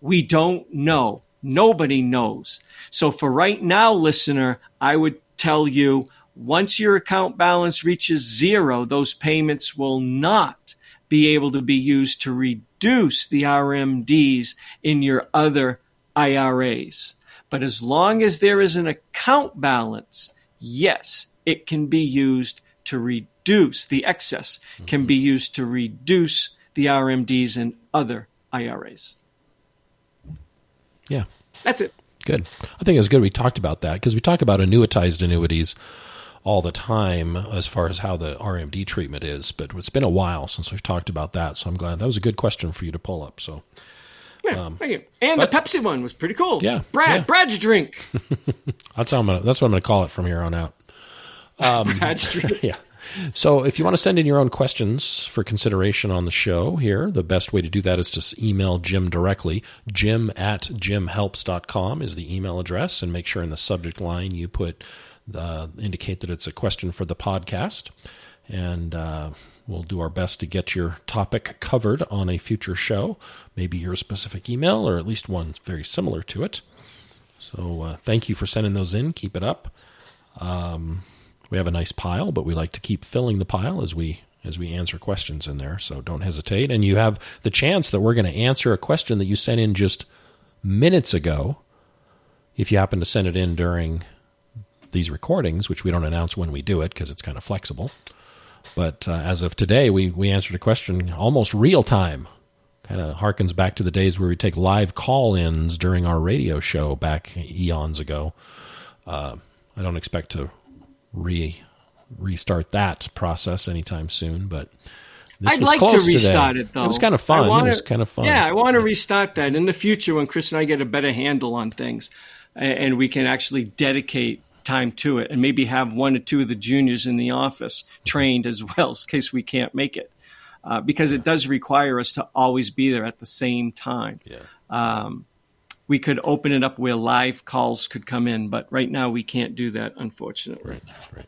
D: we don't know. Nobody knows. So for right now, listener, I would tell you once your account balance reaches zero, those payments will not be able to be used to reduce the RMDs in your other IRAs. But as long as there is an account balance, yes, it can be used to reduce the excess, mm-hmm. can be used to reduce the RMDs in other IRAs.
C: Yeah.
D: That's it.
C: Good. I think it's good we talked about that because we talk about annuitized annuities all the time as far as how the RMD treatment is, but it's been a while since we've talked about that. So I'm glad that was a good question for you to pull up. So.
D: Yeah, um, thank you. And but, the Pepsi one was pretty cool.
C: Yeah,
D: Brad,
C: yeah.
D: Brad's drink.
C: that's how I'm gonna. That's what I'm gonna call it from here on out.
D: Um, Brad's drink.
C: Yeah. So if you want to send in your own questions for consideration on the show here, the best way to do that is to email Jim directly. Jim at jimhelps.com is the email address, and make sure in the subject line you put uh, indicate that it's a question for the podcast. And uh, we'll do our best to get your topic covered on a future show, maybe your specific email or at least one very similar to it. So uh, thank you for sending those in. Keep it up. Um, we have a nice pile, but we like to keep filling the pile as we as we answer questions in there. So don't hesitate. And you have the chance that we're going to answer a question that you sent in just minutes ago. If you happen to send it in during these recordings, which we don't announce when we do it because it's kind of flexible. But uh, as of today, we, we answered a question almost real time kind of harkens back to the days where we take live call-ins during our radio show back eons ago. Uh, I don't expect to re restart that process anytime soon, but
D: I'd like to restart
C: today.
D: it though.
C: It was kind of fun. Wanna, it was kind of fun.
D: Yeah, I want to restart that in the future when Chris and I get a better handle on things, and we can actually dedicate time to it, and maybe have one or two of the juniors in the office trained as well, in case we can't make it, uh, because it does require us to always be there at the same time.
C: Yeah.
D: Um, we could open it up where live calls could come in, but right now we can't do that, unfortunately.
C: Right. Right.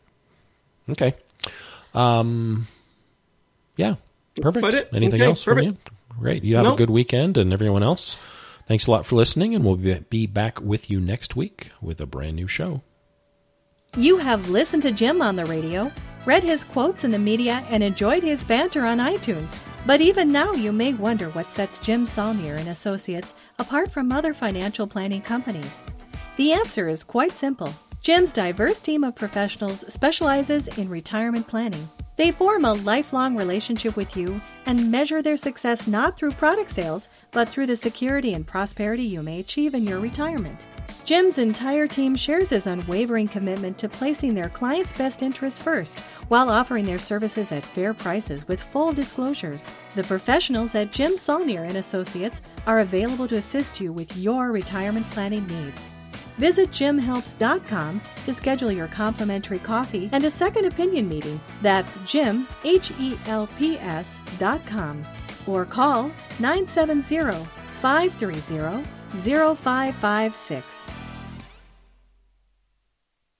C: Okay. Um, yeah. Perfect. Anything
D: okay,
C: else
D: perfect.
C: from you? Great. You have
D: nope.
C: a good weekend, and everyone else. Thanks a lot for listening, and we'll be back with you next week with a brand new show.
B: You have listened to Jim on the radio, read his quotes in the media, and enjoyed his banter on iTunes. But even now, you may wonder what sets Jim Saulnier and Associates apart from other financial planning companies. The answer is quite simple. Jim's diverse team of professionals specializes in retirement planning. They form a lifelong relationship with you and measure their success not through product sales, but through the security and prosperity you may achieve in your retirement. Jim's entire team shares his unwavering commitment to placing their clients' best interests first while offering their services at fair prices with full disclosures. The professionals at Jim Saulnier and Associates are available to assist you with your retirement planning needs. Visit jimhelps.com to schedule your complimentary coffee and a second opinion meeting. That's jim, H-E-L-P-S dot com. Or call 970-530-0556.